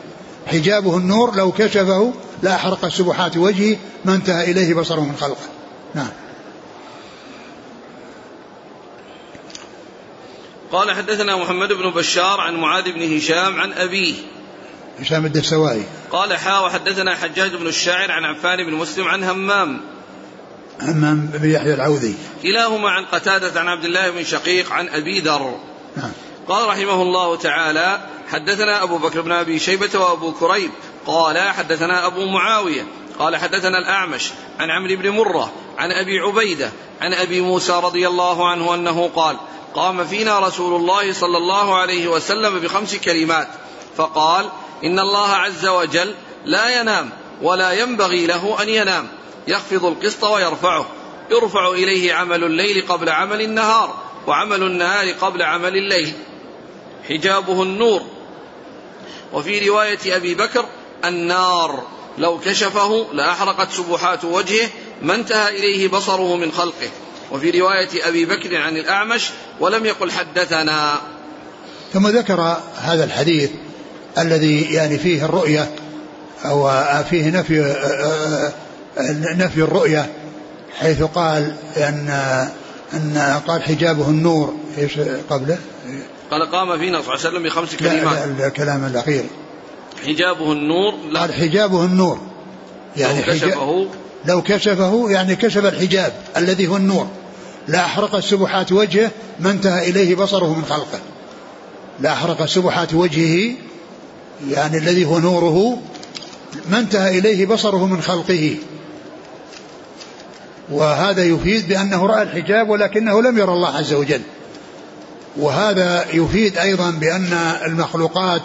حجابه النور لو كشفه لا أحرق سبحات وجهه ما انتهى إليه بصره من خلقه. نعم. قال حدثنا محمد بن بشار عن معاذ بن هشام عن أبيه. هشام الدستوائي. قال حا وحدثنا حجاج بن الشاعر عن عفان بن مسلم عن همام. همام بن يحيى العوذي. كلاهما عن قتادة عن عبد الله بن شقيق عن أبي ذر. نعم. قال رحمه الله تعالى حدثنا أبو بكر بن أبي شيبة وأبو كريب. قال حدثنا أبو معاوية. قال حدثنا الأعمش عن عمرو بن مرة عن أبي عبيدة عن أبي موسى رضي الله عنه أنه قال قام فينا رسول الله صلى الله عليه وسلم بخمس كلمات. فقال إن الله عز وجل لا ينام ولا ينبغي له أن ينام. يخفض القسط ويرفعه. يرفع إليه عمل الليل قبل عمل النهار وعمل النهار قبل عمل الليل. حجابه النور. وفي رواية أبي بكر النار لو كشفه لأحرقت سبحات وجهه ما انتهى إليه بصره من خلقه. وفي رواية أبي بكر عن الأعمش ولم يقل حدثنا. ثم ذكر هذا الحديث الذي يعني فيه الرؤية أو فيه نفي نفي الرؤية حيث قال أن أن قال حجابه النور. إيش قبله؟ قال قام فينا صلى الله عليه وسلم بخمس كلمات. لا الكلام الأخير. حجابه النور لا. قال حجابه النور. يعني لو كشفه. لو كشفه يعني كشف الحجاب الذي هو النور. لا أحرق سبحات وجهه ما انتهى إليه بصره من خلقه. لا أحرق سبحات وجهه يعني الذي هو نوره ما انتهى إليه بصره من خلقه. وهذا يفيد بأنه رأى الحجاب ولكنه لم يرى الله عز وجل. وهذا يفيد أيضا بأن المخلوقات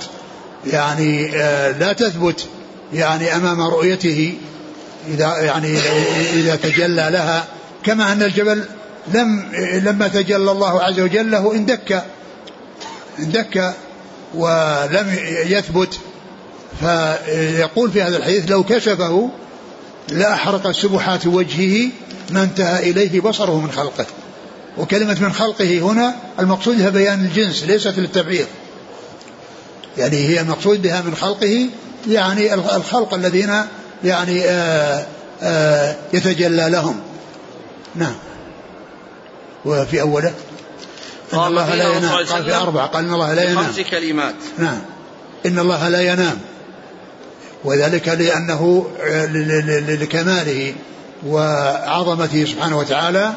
يعني آه، لا تثبت يعني أمام رؤيته إذا يعني إذا تجلى لها كما أن الجبل لم لما تجلى الله عز وجل له اندك اندك ولم يثبت. فيقول في هذا الحديث لو كشفه لأحرق سبحات وجهه ما انتهى إليه بصره من خلقه. وكلمة من خلقه هنا المقصود بها بيان الجنس ليست للتبعيض. يعني هي المقصود بها من خلقه يعني الخلق الذين يعني آآ آه، آآ آه، يتجلى لهم. نعم. وفي أوله إن الله لا ينام. قال في أربعة قال إن الله لا ينام. خمس كلمات. نعم. إن الله لا ينام. وذلك لأنه لكماله وعظمته سبحانه وتعالى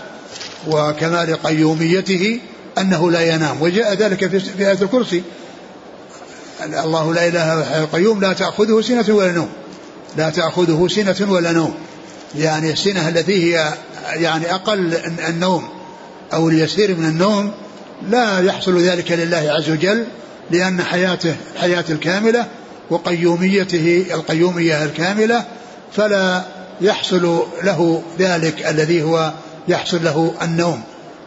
وكمال قيوميته أنه لا ينام. وجاء ذلك في آية الكرسي. الله لا إله إلا القيوم لا تأخذه سنة ولا نوم. لا تأخذه سنة ولا نوم. يعني السنة التي هي يعني أقل النوم أو اليسير من النوم لا يحصل ذلك لله عز وجل لأن حياته الحياة الكاملة وقيوميته القيومية الكاملة فلا يحصل له ذلك الذي هو يحصل له النوم.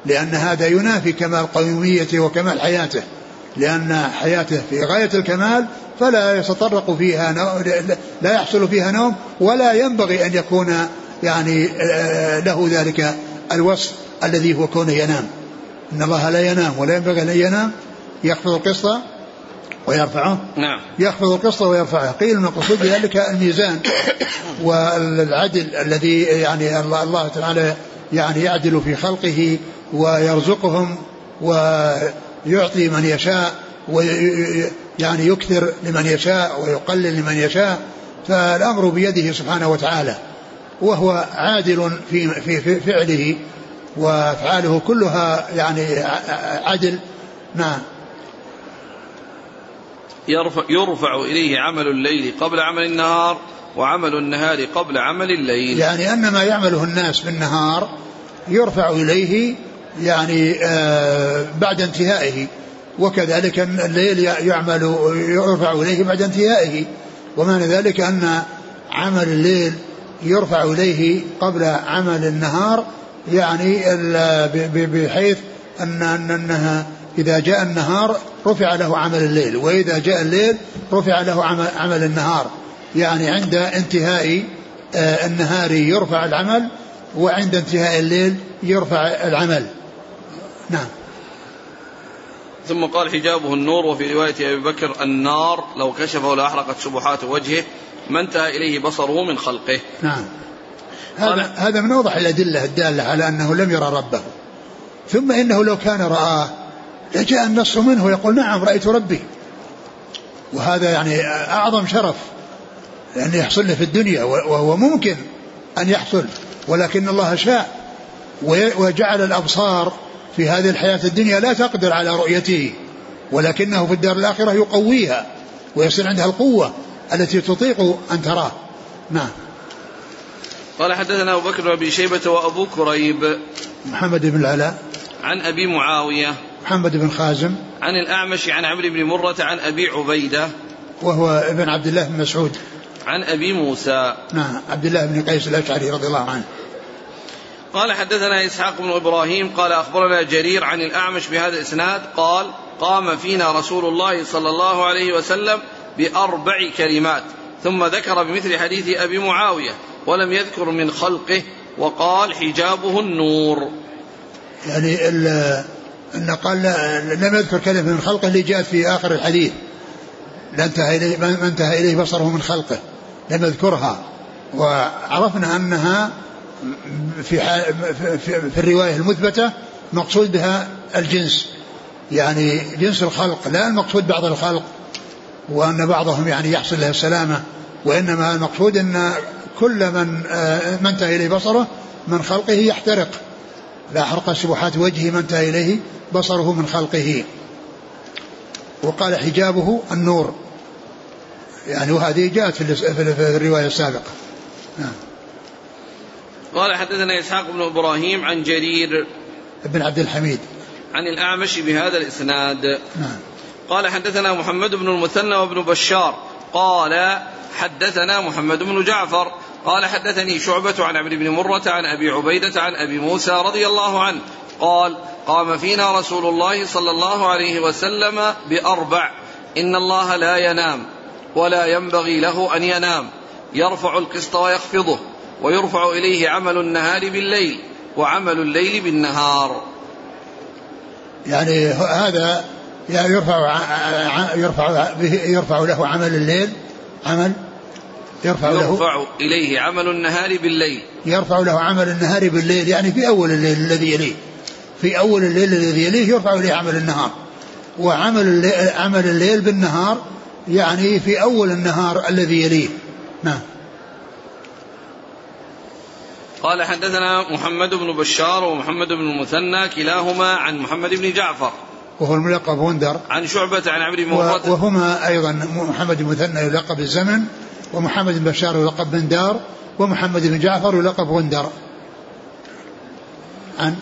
لأن هذا ينافي كمال قيوميته وكمال حياته. لأن حياته في غاية الكمال فلا يتطرق فيها نوم لا يحصل فيها نوم ولا ينبغي أن يكون يعني آه، له ذلك الوصف الذي هو كونه ينام. إن الله لا ينام ولا ينبغي أن ينام. يخفض القسط ويرفعه؟ نعم. يخفض القسط ويرفعه. قيل المقصود بذلك الميزان [coughs] والعدل الذي يعني الله, الله تعالى يعني يعدل في خلقه ويرزقهم ويعطي من يشاء ويعني يكثر لمن يشاء ويقلل لمن يشاء. فالأمر بيده سبحانه وتعالى. وهو عادل في في فعله وأفعاله كلها يعني عدل. نعم. يرفع, يرفع إليه عمل الليل قبل عمل النهار وعمل النهار قبل عمل الليل. يعني أن ما يعمله الناس بالنهار يرفع إليه يعني آه بعد انتهائه وكذلك الليل يعمل يرفع إليه بعد انتهائه. ومعنى ذلك أن عمل الليل يرفع إليه قبل عمل النهار يعني بحيث أن أنها إذا جاء النهار رفع له عمل الليل وإذا جاء الليل رفع له عمل, النهار. يعني عند انتهاء آه، النهار يرفع العمل وعند انتهاء الليل يرفع العمل. نعم. ثم قال حجابه النور وفي رواية أبي بكر النار لو كشفه لأحرقت سبحات وجهه ما انتهى إليه بصره من خلقه. نعم. هذا, هذا من أوضح الأدلة الدالة على أنه لم يرى ربه. ثم إنه لو كان رآه لجاء النص منه يقول نعم رأيت ربي. وهذا يعني أعظم شرف لأن يحصل له في الدنيا وهو ممكن أن يحصل ولكن الله شاء وجعل الأبصار في هذه الحياة الدنيا لا تقدر على رؤيته ولكنه في الدار الآخرة يقويها ويصير عندها القوة التي تطيق أن تراه. نعم. قال حدثنا أبو بكر وأبي شيبة وأبو كريب. محمد بن العلاء. عن أبي معاوية. محمد بن خازم عن الأعمش عن عمرو بن مرة عن أبي عبيدة وهو ابن عبد الله بن مسعود. عن أبي موسى. نعم عبد الله بن قيس الأشعري رضي الله عنه. قال حدثنا إسحاق بن إبراهيم قال أخبرنا جرير عن الأعمش بهذا الإسناد. قال قام فينا رسول الله صلى الله عليه وسلم بأربع كلمات ثم ذكر بمثل حديث أبي معاوية ولم يذكر من خلقه وقال حجابه النور. يعني أن قال لم يذكر كلمة من خلقه اللي جاءت في آخر الحديث. لا انتهى إليه ما انتهى إليه بصره من خلقه لم يذكرها. وعرفنا أنها في, في, في الرواية المثبتة مقصود بها الجنس. يعني جنس الخلق لا المقصود بعض الخلق وأن بعضهم يعني يحصل له السلامة وإنما المقصود أن كل من آه، من انتهى إليه بصره من خلقه يحترق. لا حرق سبحات وجهه من انتهى إليه بصره من خلقه. وقال حجابه النور. يعني وهذه جاءت في الرواية السابقة. نعم. قال حدثنا إسحاق بن إبراهيم عن جرير بن عبد الحميد. عن الأعمش بهذا الإسناد. نعم. قال حدثنا محمد بن المثنى وابن بشار. قال حدثنا محمد بن جعفر. قال حدثني شعبة عن عبد بن مرة عن أبي عبيدة عن أبي موسى رضي الله عنه. قال قام فينا رسول الله صلى الله عليه وسلم بأربع. إن الله لا ينام ولا ينبغي له أن ينام. يرفع القسط ويخفضه ويرفع إليه عمل النهار بالليل وعمل الليل بالنهار. يعني هذا يعني يرفع يرفع يرفع له عمل الليل عمل يرفع, له يرفع إليه عمل النهار بالليل. يرفع له عمل النهار بالليل يعني في أول الليل الذي يليه. في أول الليل الذي يليه يرفع إليه عمل النهار. وعمل الليل عمل الليل بالنهار يعني في أول النهار الذي يليه. نعم. قال حدثنا محمد بن بشار ومحمد بن المثنى كلاهما عن محمد بن جعفر. وهو الملقب وندر عن شعبة عن عمرو بن وهما أيضا محمد بن المثنى يلقب الزمن ومحمد بن بشار يلقب بن دار ومحمد بن جعفر يلقب غندر. عن؟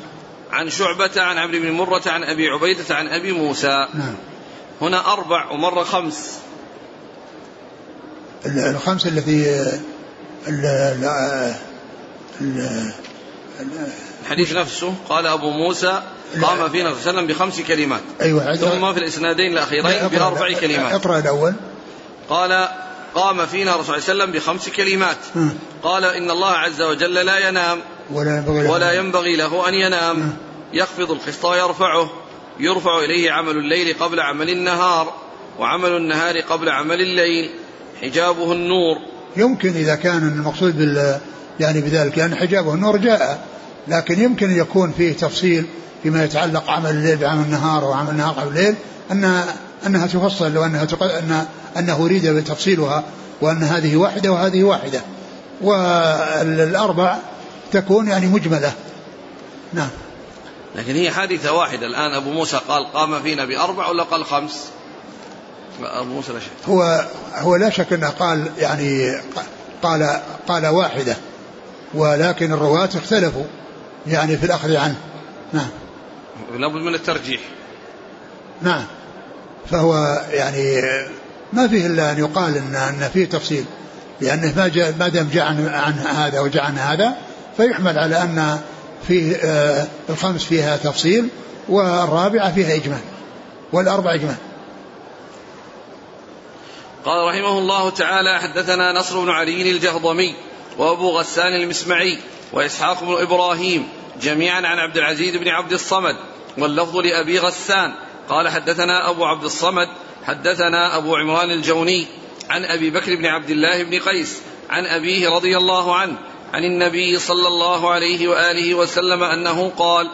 عن شعبة عن عمرو بن مرة عن أبي عبيدة عن أبي موسى. نعم. هنا أربع ومرة خمس. الخمس التي الحديث نفسه. قال أبو موسى قام فينا صلى الله عليه وسلم بخمس كلمات. أيوة ثم في الإسنادين الأخيرين بأربع كلمات. أقرأ الأول. قال قام فينا رسول الله صلى الله عليه وسلم بخمس كلمات. قال إن الله عز وجل لا ينام ولا ينبغي له, ولا ينبغي له أن ينام. يخفض القسط ويرفعه. يرفع إليه عمل الليل قبل عمل النهار وعمل النهار قبل عمل الليل. حجابه النور. يمكن إذا كان المقصود بال يعني بذلك لأن حجابه النور جاء. لكن يمكن يكون فيه تفصيل فيما يتعلق عمل الليل بعمل النهار وعمل النهار قبل الليل أن أنها تفصل وأنها أن أنه أريد بتفصيلها وأن هذه واحدة وهذه واحدة. والأربع تكون يعني مجملة. نعم. لكن هي حادثة واحدة. الآن أبو موسى قال قام فينا بأربع ولا قال خمس؟ أبو موسى لا شك. هو هو لا شك أنه قال يعني قال قال واحدة. ولكن الرواة اختلفوا يعني في الأخذ عنه. نعم. لابد من الترجيح. نعم. فهو يعني ما فيه إلا أن يقال ان أن فيه تفصيل لأنه ما جاء ما دام جاء عن, عن هذا وجاء عن هذا فيحمل على أن فيه آه الخمس فيها تفصيل والرابعة فيها إجمال والاربع إجمال. قال رحمه الله تعالى حدثنا نصر بن علي الجهضمي وأبو غسان المسمعي وإسحاق بن إبراهيم جميعا عن عبد العزيز بن عبد الصمد واللفظ لأبي غسان قال حدثنا أبو عبد الصمد حدثنا أبو عمران الجوني عن أبي بكر بن عبد الله بن قيس عن أبيه رضي الله عنه عن النبي صلى الله عليه وآله وسلم أنه قال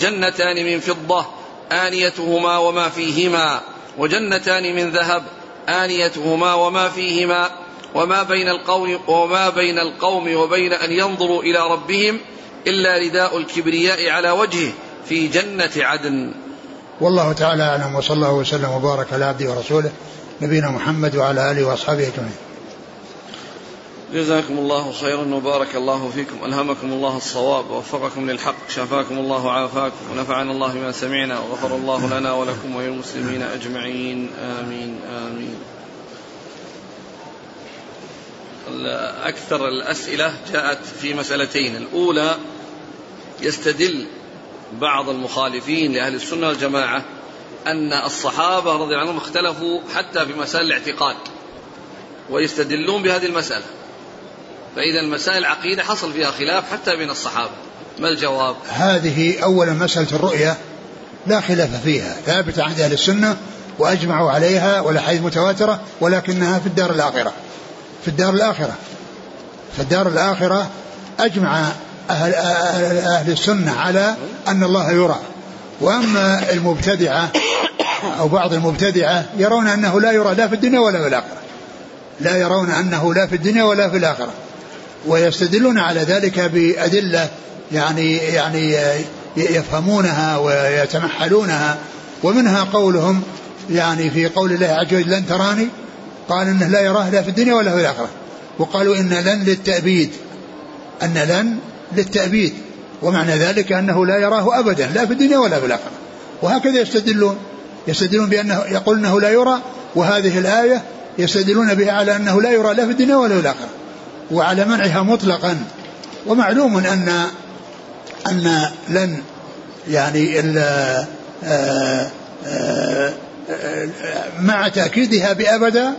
جنتان من فضة آنيتهما وما فيهما وجنتان من ذهب آنيتهما وما فيهما وما بين القوم وما بين القوم وبين أن ينظروا إلى ربهم إلا رداء الكبرياء على وجهه في جنة عدن. والله تعالى أعلم وصلى الله وسلم وبارك على عبده ورسوله نبينا محمد وعلى آله وأصحابه أجمعين. جزاكم الله خيرا وبارك الله فيكم ألهمكم الله الصواب ووفقكم للحق شفاكم الله وعافاكم ونفعنا الله بما سمعنا وغفر الله لنا ولكم وللمسلمين أجمعين. آمين آمين. أكثر الأسئلة جاءت في مسألتين الأولى يستدل بعض المخالفين لأهل السنة والجماعة أن الصحابة رضي الله عنهم اختلفوا حتى في مسائل الاعتقاد ويستدلون بهذه المسألة. فإذا المسائل العقيدة حصل فيها خلاف حتى بين الصحابة. ما الجواب؟ هذه أولا مسألة الرؤية لا خلاف فيها ثابتة عند أهل السنة وأجمعوا عليها والأحاديث متواترة ولكنها في الدار الآخرة. في الدار الآخرة. في الدار الآخرة أجمع أهل, أهل السنة على أن الله يرى. وأما المبتدعة أو بعض المبتدعة يرون أنه لا يرى لا في الدنيا ولا في الآخرة. لا يرون أنه لا في الدنيا ولا في الآخرة. ويستدلون على ذلك بأدلة يعني يعني يفهمونها ويتمحلونها. ومنها قولهم يعني في قول الله عز وجل لن تراني. قال إنه لا يراه لا في الدنيا ولا في الآخرة. وقالوا إن لن للتأبيد. أن لن للتأبيد ومعنى ذلك أنه لا يراه ابدا لا في الدنيا ولا في الآخرة. وهكذا يستدلون يستدلون بأنه يقول أنه لا يرى وهذه الآية يستدلون بها على أنه لا يرى لا في الدنيا ولا في الآخرة. وعلى منعها مطلقا. ومعلوم أن أن لن يعني آآ آآ آآ مع تأكيدها بأبدا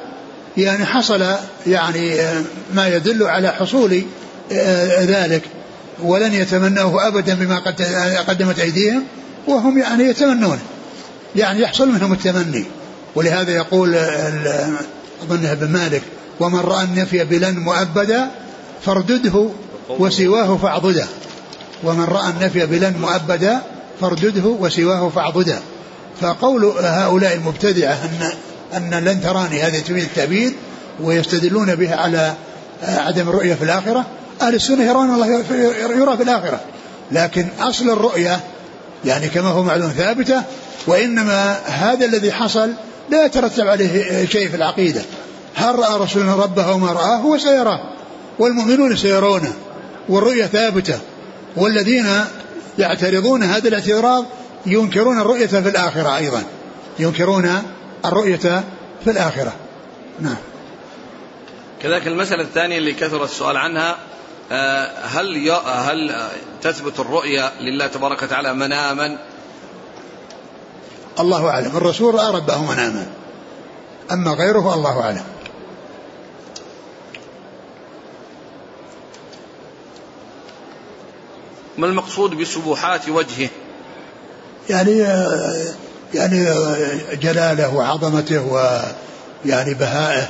يعني حصل يعني ما يدل على حصول ذلك. ولن يتمنوه أبدا بما قد قدمت أيديهم وهم يعني يتمنون يعني يحصل منهم التمني. ولهذا يقول أظن ابن مالك ومن رأى النفي بلن مؤبدا فاردده وسواه فاعضده. ومن رأى النفي بلن مؤبدا فاردده وسواه فاعضده. فقول هؤلاء المبتدعة أن أن لن تراني هذه تفيد التأبيد ويستدلون بها على عدم الرؤية في الآخرة أهل السنة يرون الله يرى في الآخرة. لكن أصل الرؤية يعني كما هو معلوم ثابتة وإنما هذا الذي حصل لا يترتب عليه شيء في العقيدة. هل رأى رسولنا ربه وما رآه؟ هو سيراه. والمؤمنون سيرونه. والرؤية ثابتة. والذين يعترضون هذا الاعتراض ينكرون الرؤية في الآخرة أيضا. ينكرون الرؤية في الآخرة. نعم. كذلك المسألة الثانية اللي كثر السؤال عنها هل هل تثبت الرؤيا لله تبارك وتعالى مناما؟ الله أعلم، الرسول راى ربه مناما. أما غيره الله أعلم. ما المقصود بسبحات وجهه؟ يعني يعني جلاله وعظمته ويعني بهائه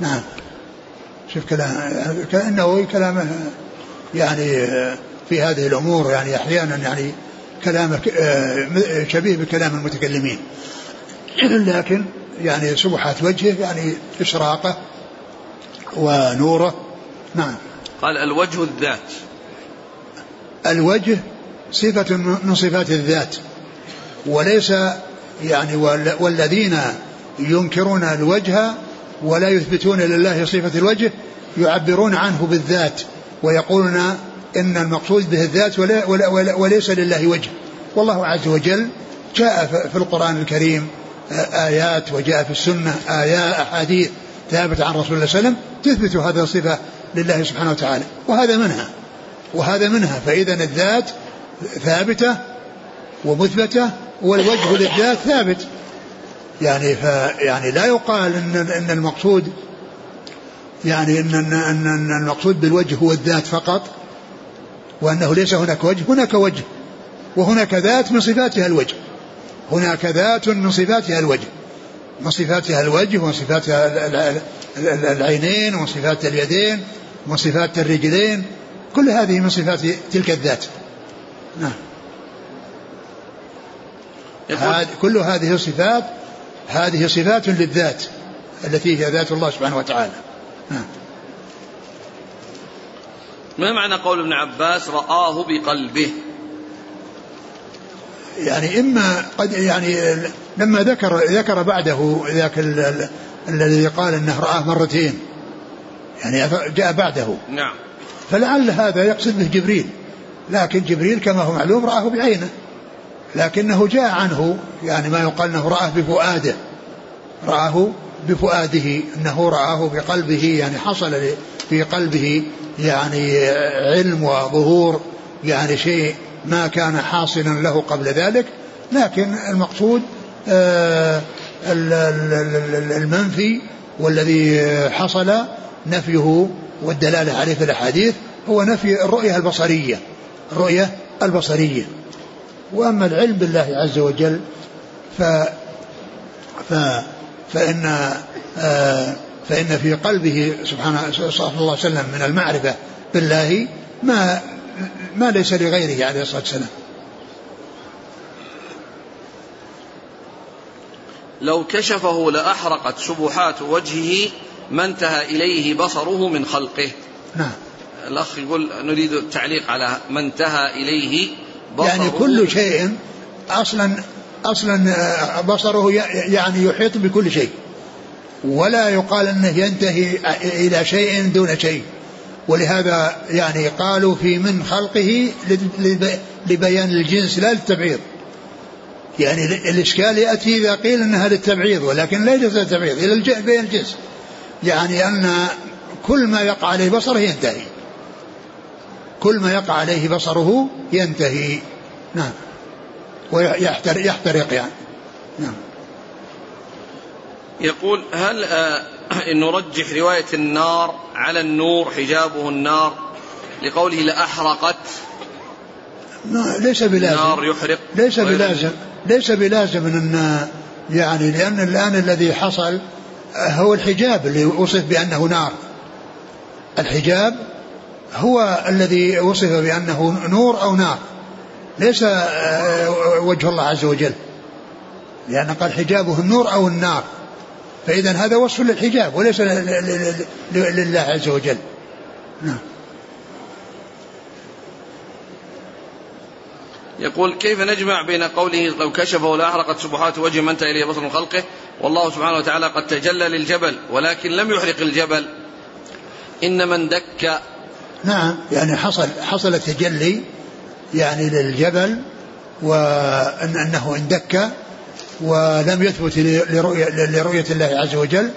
نعم شوف كلام كأنه كلامه يعني في هذه الأمور يعني أحيانا يعني كلامه شبيه بكلام المتكلمين. [clears throat] لكن يعني سبحات وجهه يعني إشراقه ونوره. نعم. قال الوجه الذات. الوجه صفة من صفات الذات. وليس يعني والذين ينكرون الوجه ولا يثبتون لله صفة الوجه يعبرون عنه بالذات ويقولون إن المقصود به الذات ولا ولا ولا وليس لله وجه. والله عز وجل جاء في القرآن الكريم آيات وجاء في السنة آيات أحاديث ثابتة عن رسول الله صلى الله عليه وسلم تثبت هذه الصفة لله سبحانه وتعالى. وهذا منها وهذا منها. فإذا الذات ثابتة ومثبتة والوجه للذات ثابت. يعني ف يعني لا يقال إن إن المقصود يعني إن إن ان, إن المقصود بالوجه هو الذات فقط وأنه ليس هناك وجه هناك وجه وهناك ذات من صفاتها الوجه هناك ذات من صفاتها الوجه من صفاتها الوجه ومن صفاتها العينين ومن صفات اليدين ومن صفات الرجلين كل هذه من صفات تلك الذات. نعم. كل هذه الصفات هذه صفات للذات التي هي ذات الله سبحانه وتعالى. ما معنى قول ابن عباس رآه بقلبه؟ يعني إما قد يعني لما ذكر ذكر بعده ذاك الذي قال أنه رآه مرتين. يعني جاء بعده. نعم. فلعل هذا يقصد به جبريل. لكن جبريل كما هو معلوم رآه بعينه. لكنه جاء عنه يعني ما يقال إنه رآه بفؤاده. رآه بفؤاده إنه رآه بقلبه يعني حصل في قلبه يعني علم وظهور يعني شيء ما كان حاصلا له قبل ذلك. لكن المقصود آه، المنفي والذي حصل نفيه والدلالة عليه في الأحاديث هو نفي الرؤية البصرية. الرؤية البصرية. وأما العلم بالله عز وجل ف, ف فإن آه، فإن في قلبه سبحانه صلى الله عليه وسلم من المعرفة بالله ما ما ليس لغيره عليه الصلاة والسلام. لو كشفه لأحرقت سبحات وجهه ما انتهى إليه بصره من خلقه. نعم. الأخ يقول نريد التعليق على ما انتهى إليه يعني كل شيء أصلا أصلا آه، بصره يعني يحيط بكل شيء. ولا يقال أنه ينتهي إلى شيء دون شيء. ولهذا يعني قالوا في من خلقه لبيان الجنس لا للتبعيض. يعني الإشكال يأتي إذا قيل أنها للتبعيض ولكن لا يجوز التبعيض إلى بيان الجنس. يعني أن كل ما يقع عليه بصره ينتهي. كل ما يقع عليه بصره ينتهي. نعم. ويحترق يحترق يعني. نعم. يقول هل آه نرجح رواية النار على النور حجابه النار لقوله لأحرقت؟ ليس بلازم. النار يحرق. ليس بلازم. ليس بلازم أن يعني لأن الآن الذي حصل هو الحجاب اللي وصف بأنه نار. الحجاب هو الذي وصف بأنه نور أو نار. ليس آه، وجه الله عز وجل. لأن قال حجابه النور أو النار. فإذا هذا وصف للحجاب وليس لله عز وجل. نعم. يقول كيف نجمع بين قوله لو كشفه لأحرقت سبحات وجه من إليه بصر خلقه؟ والله سبحانه وتعالى قد تجلى للجبل ولكن لم يحرق الجبل. إن من دك نعم. يعني حصل حصل تجلي يعني للجبل وأن أنه اندك ولم يثبت لرؤية, لرؤية الله عز وجل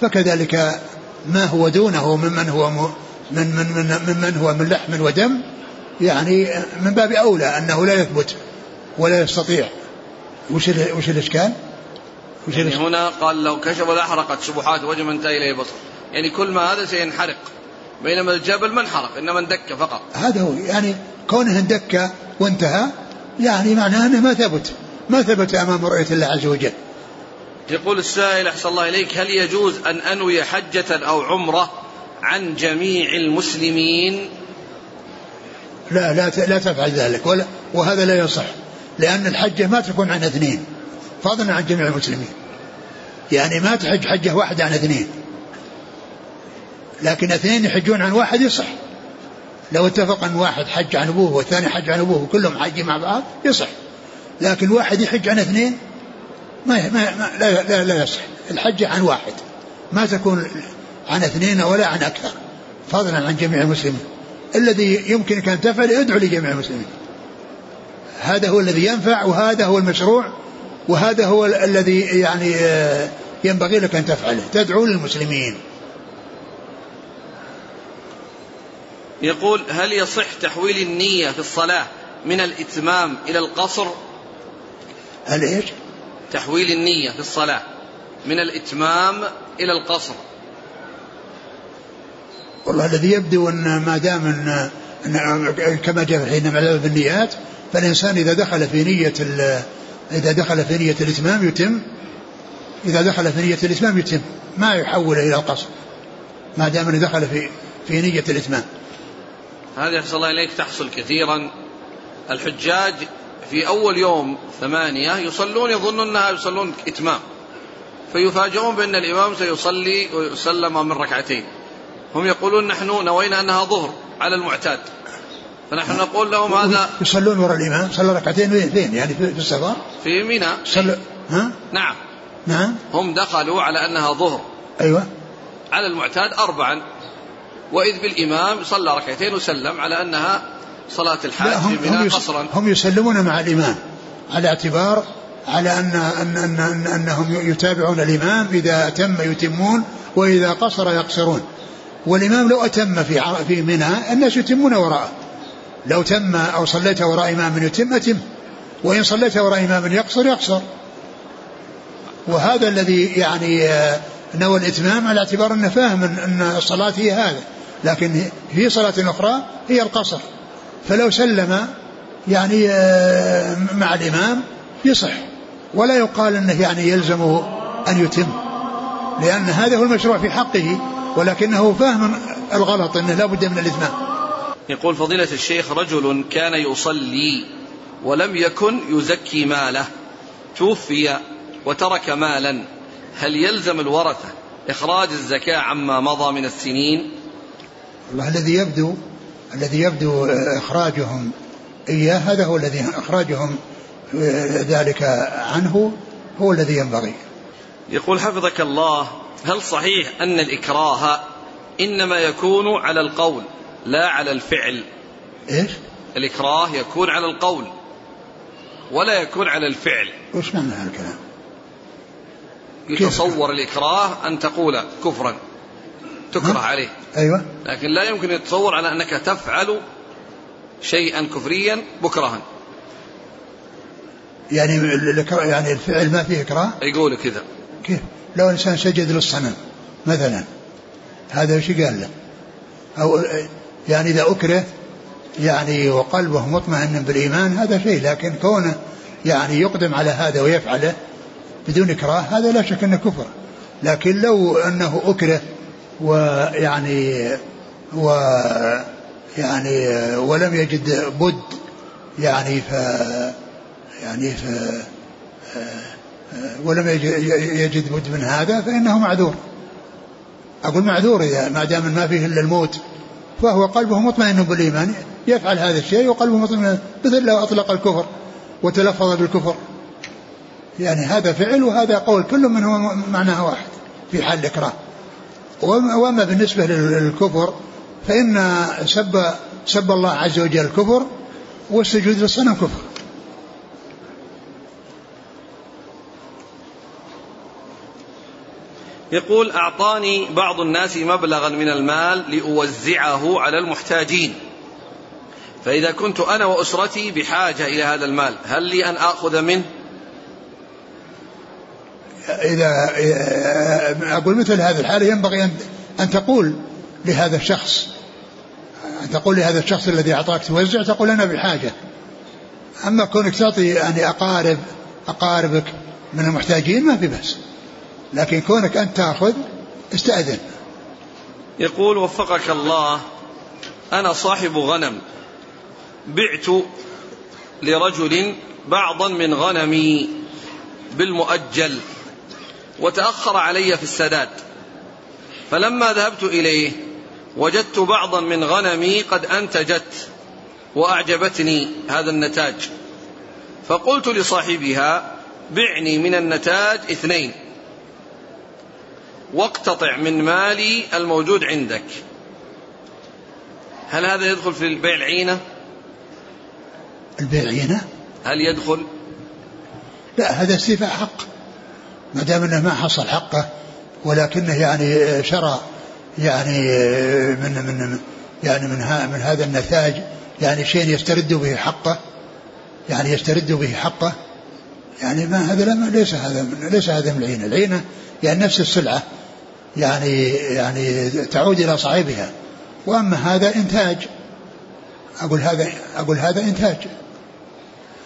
فكذلك ما هو دونه ممن هو من من من ممن هو من لحم ودم يعني من باب أولى أنه لا يثبت ولا يستطيع. وش وش الإشكال؟ وش يعني هنا قال لو كشف لاحرقت سبحات وجه من انتهى اليه بصر. يعني كل ما هذا سينحرق بينما الجبل ما انحرق إنما اندك فقط. هذا هو يعني كونه اندك وانتهى يعني معناه أنه ما ثبت ما ثبت أمام رؤية الله عز وجل. يقول السائل أحسن الله إليك هل يجوز أن أنوي حجة أو عمرة عن جميع المسلمين؟ لا لا لا تفعل ذلك ولا وهذا لا يصح لأن الحجة ما تكون عن اثنين فضلا عن جميع المسلمين. يعني ما تحج حجة واحدة عن اثنين. لكن اثنين يحجون عن واحد يصح. لو اتفق ان واحد حج عن ابوه والثاني حج عن ابوه وكلهم حج مع بعض يصح. لكن واحد يحج عن اثنين ما, ما, ما لا, لا, لا يصح. الحج عن واحد. ما تكون عن اثنين ولا عن أكثر. فضلا عن جميع المسلمين. الذي يمكنك أن تفعل ادعو لجميع المسلمين. هذا هو الذي ينفع وهذا هو المشروع وهذا هو الذي يعني آه، ينبغي لك أن تفعله. تدعو للمسلمين. يقول هل يصح تحويل النية في الصلاة من الإتمام إلى القصر؟ هل إيش؟ تحويل النية في الصلاة من الإتمام إلى القصر. والله الذي يبدو أن ما دام أن, كما جاء في حينما بالنيات فالإنسان إذا دخل في نية إذا دخل في نية الإتمام يتم. إذا دخل في نية الإتمام يتم. ما يحول إلى القصر. ما دام أنه دخل في في نية الإتمام. هذه أحسن الله إليك تحصل كثيرا. الحجاج في أول يوم ثمانية يصلون يظنون أنها يصلون إتمام. فيفاجئون بأن الإمام سيصلي ويسلم من ركعتين. هم يقولون نحن نوينا أنها ظهر على المعتاد. فنحن نقول لهم هذا يصلون وراء الإمام صلى ركعتين فين يعني في السفر. في منى صل... ها؟ نعم. نعم. هم دخلوا على أنها ظهر. أيوة. على المعتاد أربعا. وإذ بالإمام صلى ركعتين وسلم على أنها صلاة الحاج هم, هم, قصرا. هم يسلمون مع الإمام على اعتبار على أن, أن, أن, أن أنهم يتابعون الإمام إذا أتم يتمون وإذا قصر يقصرون. والإمام لو أتم في في منى الناس يتمون وراءه. لو تم أو صليت وراء إمام يتم أتم. وإن صليت وراء إمام يقصر يقصر. وهذا الذي يعني آه، نوى الإتمام على اعتبار أنه فاهم أن الصلاة هي هذا. لكن في صلاة أخرى هي القصر. فلو سلم يعني آه، مع الإمام يصح. ولا يقال أنه يعني يلزمه أن يتم لأن هذا هو المشروع في حقه ولكنه فاهم الغلط أنه لا بد من الإتمام. يقول فضيلة الشيخ رجل كان يصلي ولم يكن يزكي ماله توفي وترك مالا هل يلزم الورثة إخراج الزكاة عما مضى من السنين؟ والله الذي يبدو الذي يبدو إخراجهم إياه هذا هو الذي إخراجهم ذلك عنه هو الذي ينبغي. يقول حفظك الله هل صحيح أن الإكراه إنما يكون على القول لا على الفعل؟ إيش؟ الإكراه يكون على القول ولا يكون على الفعل. وش معنى هذا الكلام؟ يتصور الإكراه أن تقول كفرا. تكره عليه. أيوة. لكن لا يمكن يتصور على أنك تفعل شيئا كفريا بكرها يعني يعني الفعل ما فيه إكراه؟ يقول كذا. كيف؟ لو إنسان سجد للصنم مثلا هذا وش قال له؟ أو يعني إذا أكره يعني وقلبه مطمئن بالإيمان هذا شيء لكن كونه يعني يقدم على هذا ويفعله بدون إكراه هذا لا شك أنه كفر. لكن لو أنه أكره ويعني و يعني ولم يجد بد يعني ف يعني ف ولم يجد بد من هذا فإنه معذور. أقول معذور إذا ما دام ما فيه إلا الموت فهو قلبه مطمئن بالإيمان يفعل هذا الشيء وقلبه مطمئن مثل لو أطلق الكفر وتلفظ بالكفر. يعني هذا فعل وهذا قول كل منهما معناه واحد في حال الإكراه. وأما بالنسبة للكفر فإن سب سب الله عز وجل كفر والسجود للصنم كفر. يقول أعطاني بعض الناس مبلغا من المال لأوزعه على المحتاجين. فإذا كنت أنا وأسرتي بحاجة إلى هذا المال هل لي أن آخذ منه؟ إذا أقول مثل هذه الحالة ينبغي أن تقول لهذا الشخص أن تقول لهذا الشخص الذي أعطاك توزع تقول أنا بحاجة. أما كونك تعطي يعني أقارب أقاربك من المحتاجين ما في بس لكن كونك أنت تأخذ استأذن. يقول وفقك الله أنا صاحب غنم. بعت لرجل بعضا من غنمي بالمؤجل. وتأخر علي في السداد. فلما ذهبت إليه وجدت بعضا من غنمي قد أنتجت وأعجبتني هذا النتاج. فقلت لصاحبها بعني من النتاج اثنين. واقتطع من مالي الموجود عندك. هل هذا يدخل في البيع العينة؟ البيع عينة هل يدخل؟ لا هذا استيفاء حق. ما دام إنه ما حصل حقه ولكنه يعني شرى يعني من من يعني من, من هذا النتاج يعني شيء يسترد به حقه يعني يسترد به حقه. يعني ما هذا ليس هذا ليس هذا من العينة، العينة يعني نفس السلعة يعني يعني تعود إلى صاحبها. وأما هذا إنتاج. أقول هذا أقول هذا إنتاج.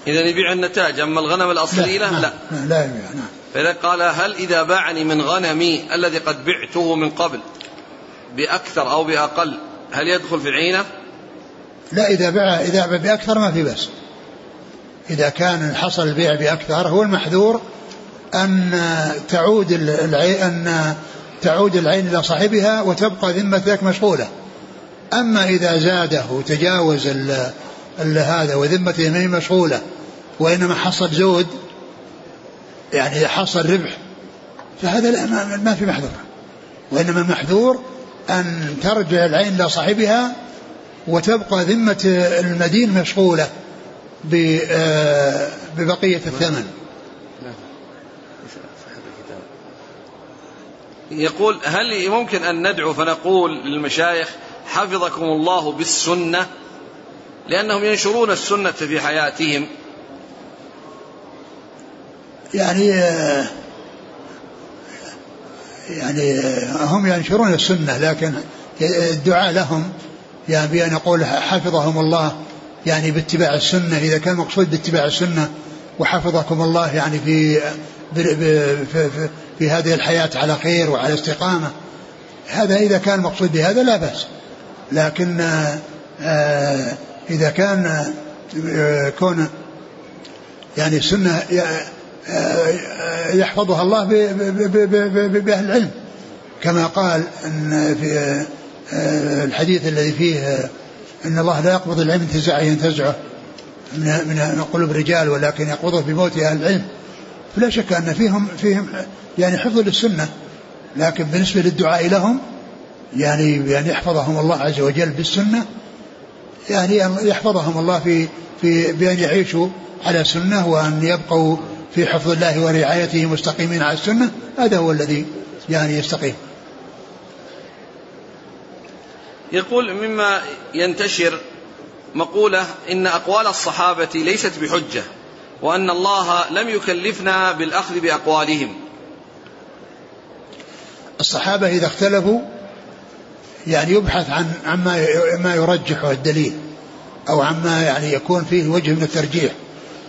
إذا يبيع النتاج أما الغنم الاصلي لا لا, لا, لا يبيع نعم. فإذا قال هل إذا باعني من غنمي الذي قد بعته من قبل بأكثر أو بأقل هل يدخل في العينة؟ لا إذا باع إذا باع بأكثر ما في بس إذا كان حصل البيع بأكثر هو المحذور أن تعود العين أن تعود العين إلى صاحبها وتبقى ذمة ذاك مشغولة أما إذا زاده وتجاوز هذا وذمة يمين مشغولة وإنما حصل زود يعني حصل ربح فهذا لا ما في محذور. وإنما المحذور أن ترجع العين إلى صاحبها وتبقى ذمة المدين مشغولة ببقية الثمن. يقول هل ممكن أن ندعو فنقول للمشايخ حفظكم الله بالسنة؟ لأنهم ينشرون السنة في حياتهم. يعني يعني هم ينشرون السنة لكن الدعاء لهم يعني بأن نقول حفظهم الله يعني باتباع السنة إذا كان مقصود باتباع السنة وحفظكم الله يعني في في, في, في هذه الحياة على خير وعلى استقامة. هذا إذا كان مقصود بهذا لا بأس. لكن آه، إذا كان آه، كون يعني السنة يحفظها الله بأهل العلم. كما قال إن في الحديث الذي فيه إن الله لا يقبض العلم انتزاعا ينتزعه من من قلوب الرجال ولكن يقبضه بموت أهل العلم. فلا شك أن فيهم فيهم يعني حفظ للسنة لكن بالنسبة للدعاء لهم يعني بأن يحفظهم الله عز وجل بالسنة يعني يحفظهم الله في في بأن يعيشوا على سنة وأن يبقوا في حفظ الله ورعايته مستقيمين على السنة هذا هو الذي يعني يستقيم. يقول مما ينتشر مقولة إن أقوال الصحابة ليست بحجة وأن الله لم يكلفنا بالأخذ بأقوالهم. الصحابة إذا اختلفوا يعني يبحث عن عما ما يرجحه الدليل أو عما يعني يكون فيه وجه من الترجيح.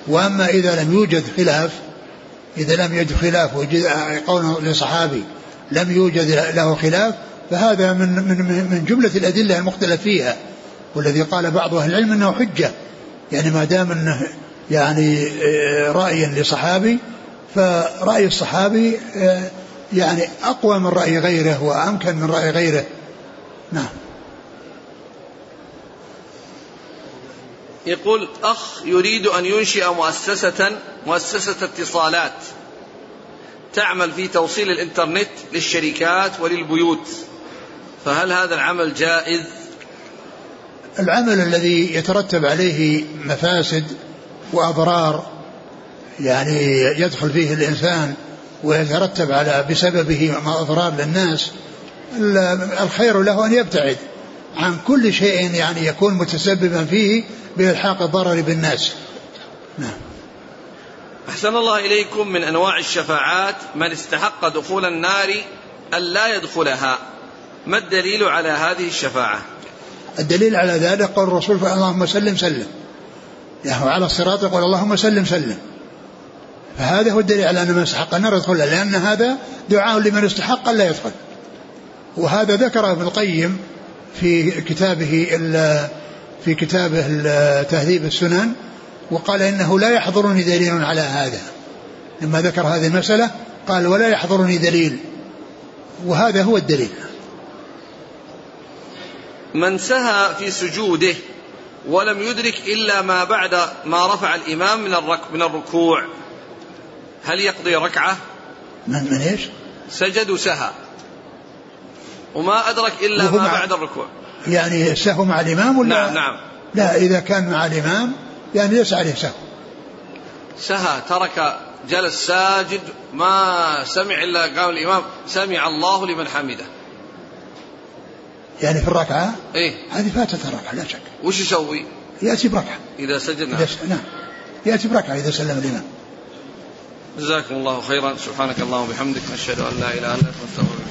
وأما إذا لم يوجد خلاف إذا لم يوجد خلاف وجد قول لصحابي لم يوجد له خلاف فهذا من من من جملة الأدلة المختلف فيها والذي قال بعض أهل العلم أنه حجة. يعني ما دام أنه يعني آه، رأي لصحابي فرأي الصحابي آه، يعني أقوى من رأي غيره وأمكن من رأي غيره. نعم. يقول أخ يريد أن ينشئ مؤسسة مؤسسة اتصالات. تعمل في توصيل الإنترنت للشركات وللبيوت. فهل هذا العمل جائز؟ العمل الذي يترتب عليه مفاسد وأضرار يعني يدخل فيه الإنسان ويترتب على بسببه أضرار للناس الخير له أن يبتعد. عن كل شيء يعني يكون متسببا فيه بإلحاق الضرر بالناس. نعم. أحسن الله إليكم من أنواع الشفاعات من استحق دخول النار أن لا يدخلها. ما الدليل على هذه الشفاعة؟ الدليل على ذلك قول الرسول اللهم سلم سلم. يعني على الصراط يقول اللهم سلم سلم. فهذا هو الدليل على أن من استحق النار يدخلها لأن هذا دعاء لمن استحق أن لا يدخل. وهذا ذكره ابن القيم في كتابه في كتابه تهذيب السنن وقال إنه لا يحضرني دليل على هذا لما ذكر هذه المسألة قال ولا يحضرني دليل وهذا هو الدليل من سهى في سجوده ولم يدرك إلا ما بعد ما رفع الإمام من من الركوع هل يقضي ركعة؟ من من إيش؟ سجد وسهى وما أدرك إلا ما بعد الركوع. يعني السهو مع الإمام ولا نعم نعم. لا إذا كان مع الإمام يعني ليس عليه سهو. سهى ترك جلس ساجد ما سمع إلا قال الإمام سمع الله لمن حمده. يعني في الركعة؟ إيه. هذه فاتت الركعة لا شك. وش يسوي؟ يأتي بركعة. إذا سجد نعم. نعم. يأتي بركعة إذا سلم الإمام. جزاكم الله خيرا. سبحانك اللهم وبحمدك نشهد أن لا إله إلا أنت نستغفرك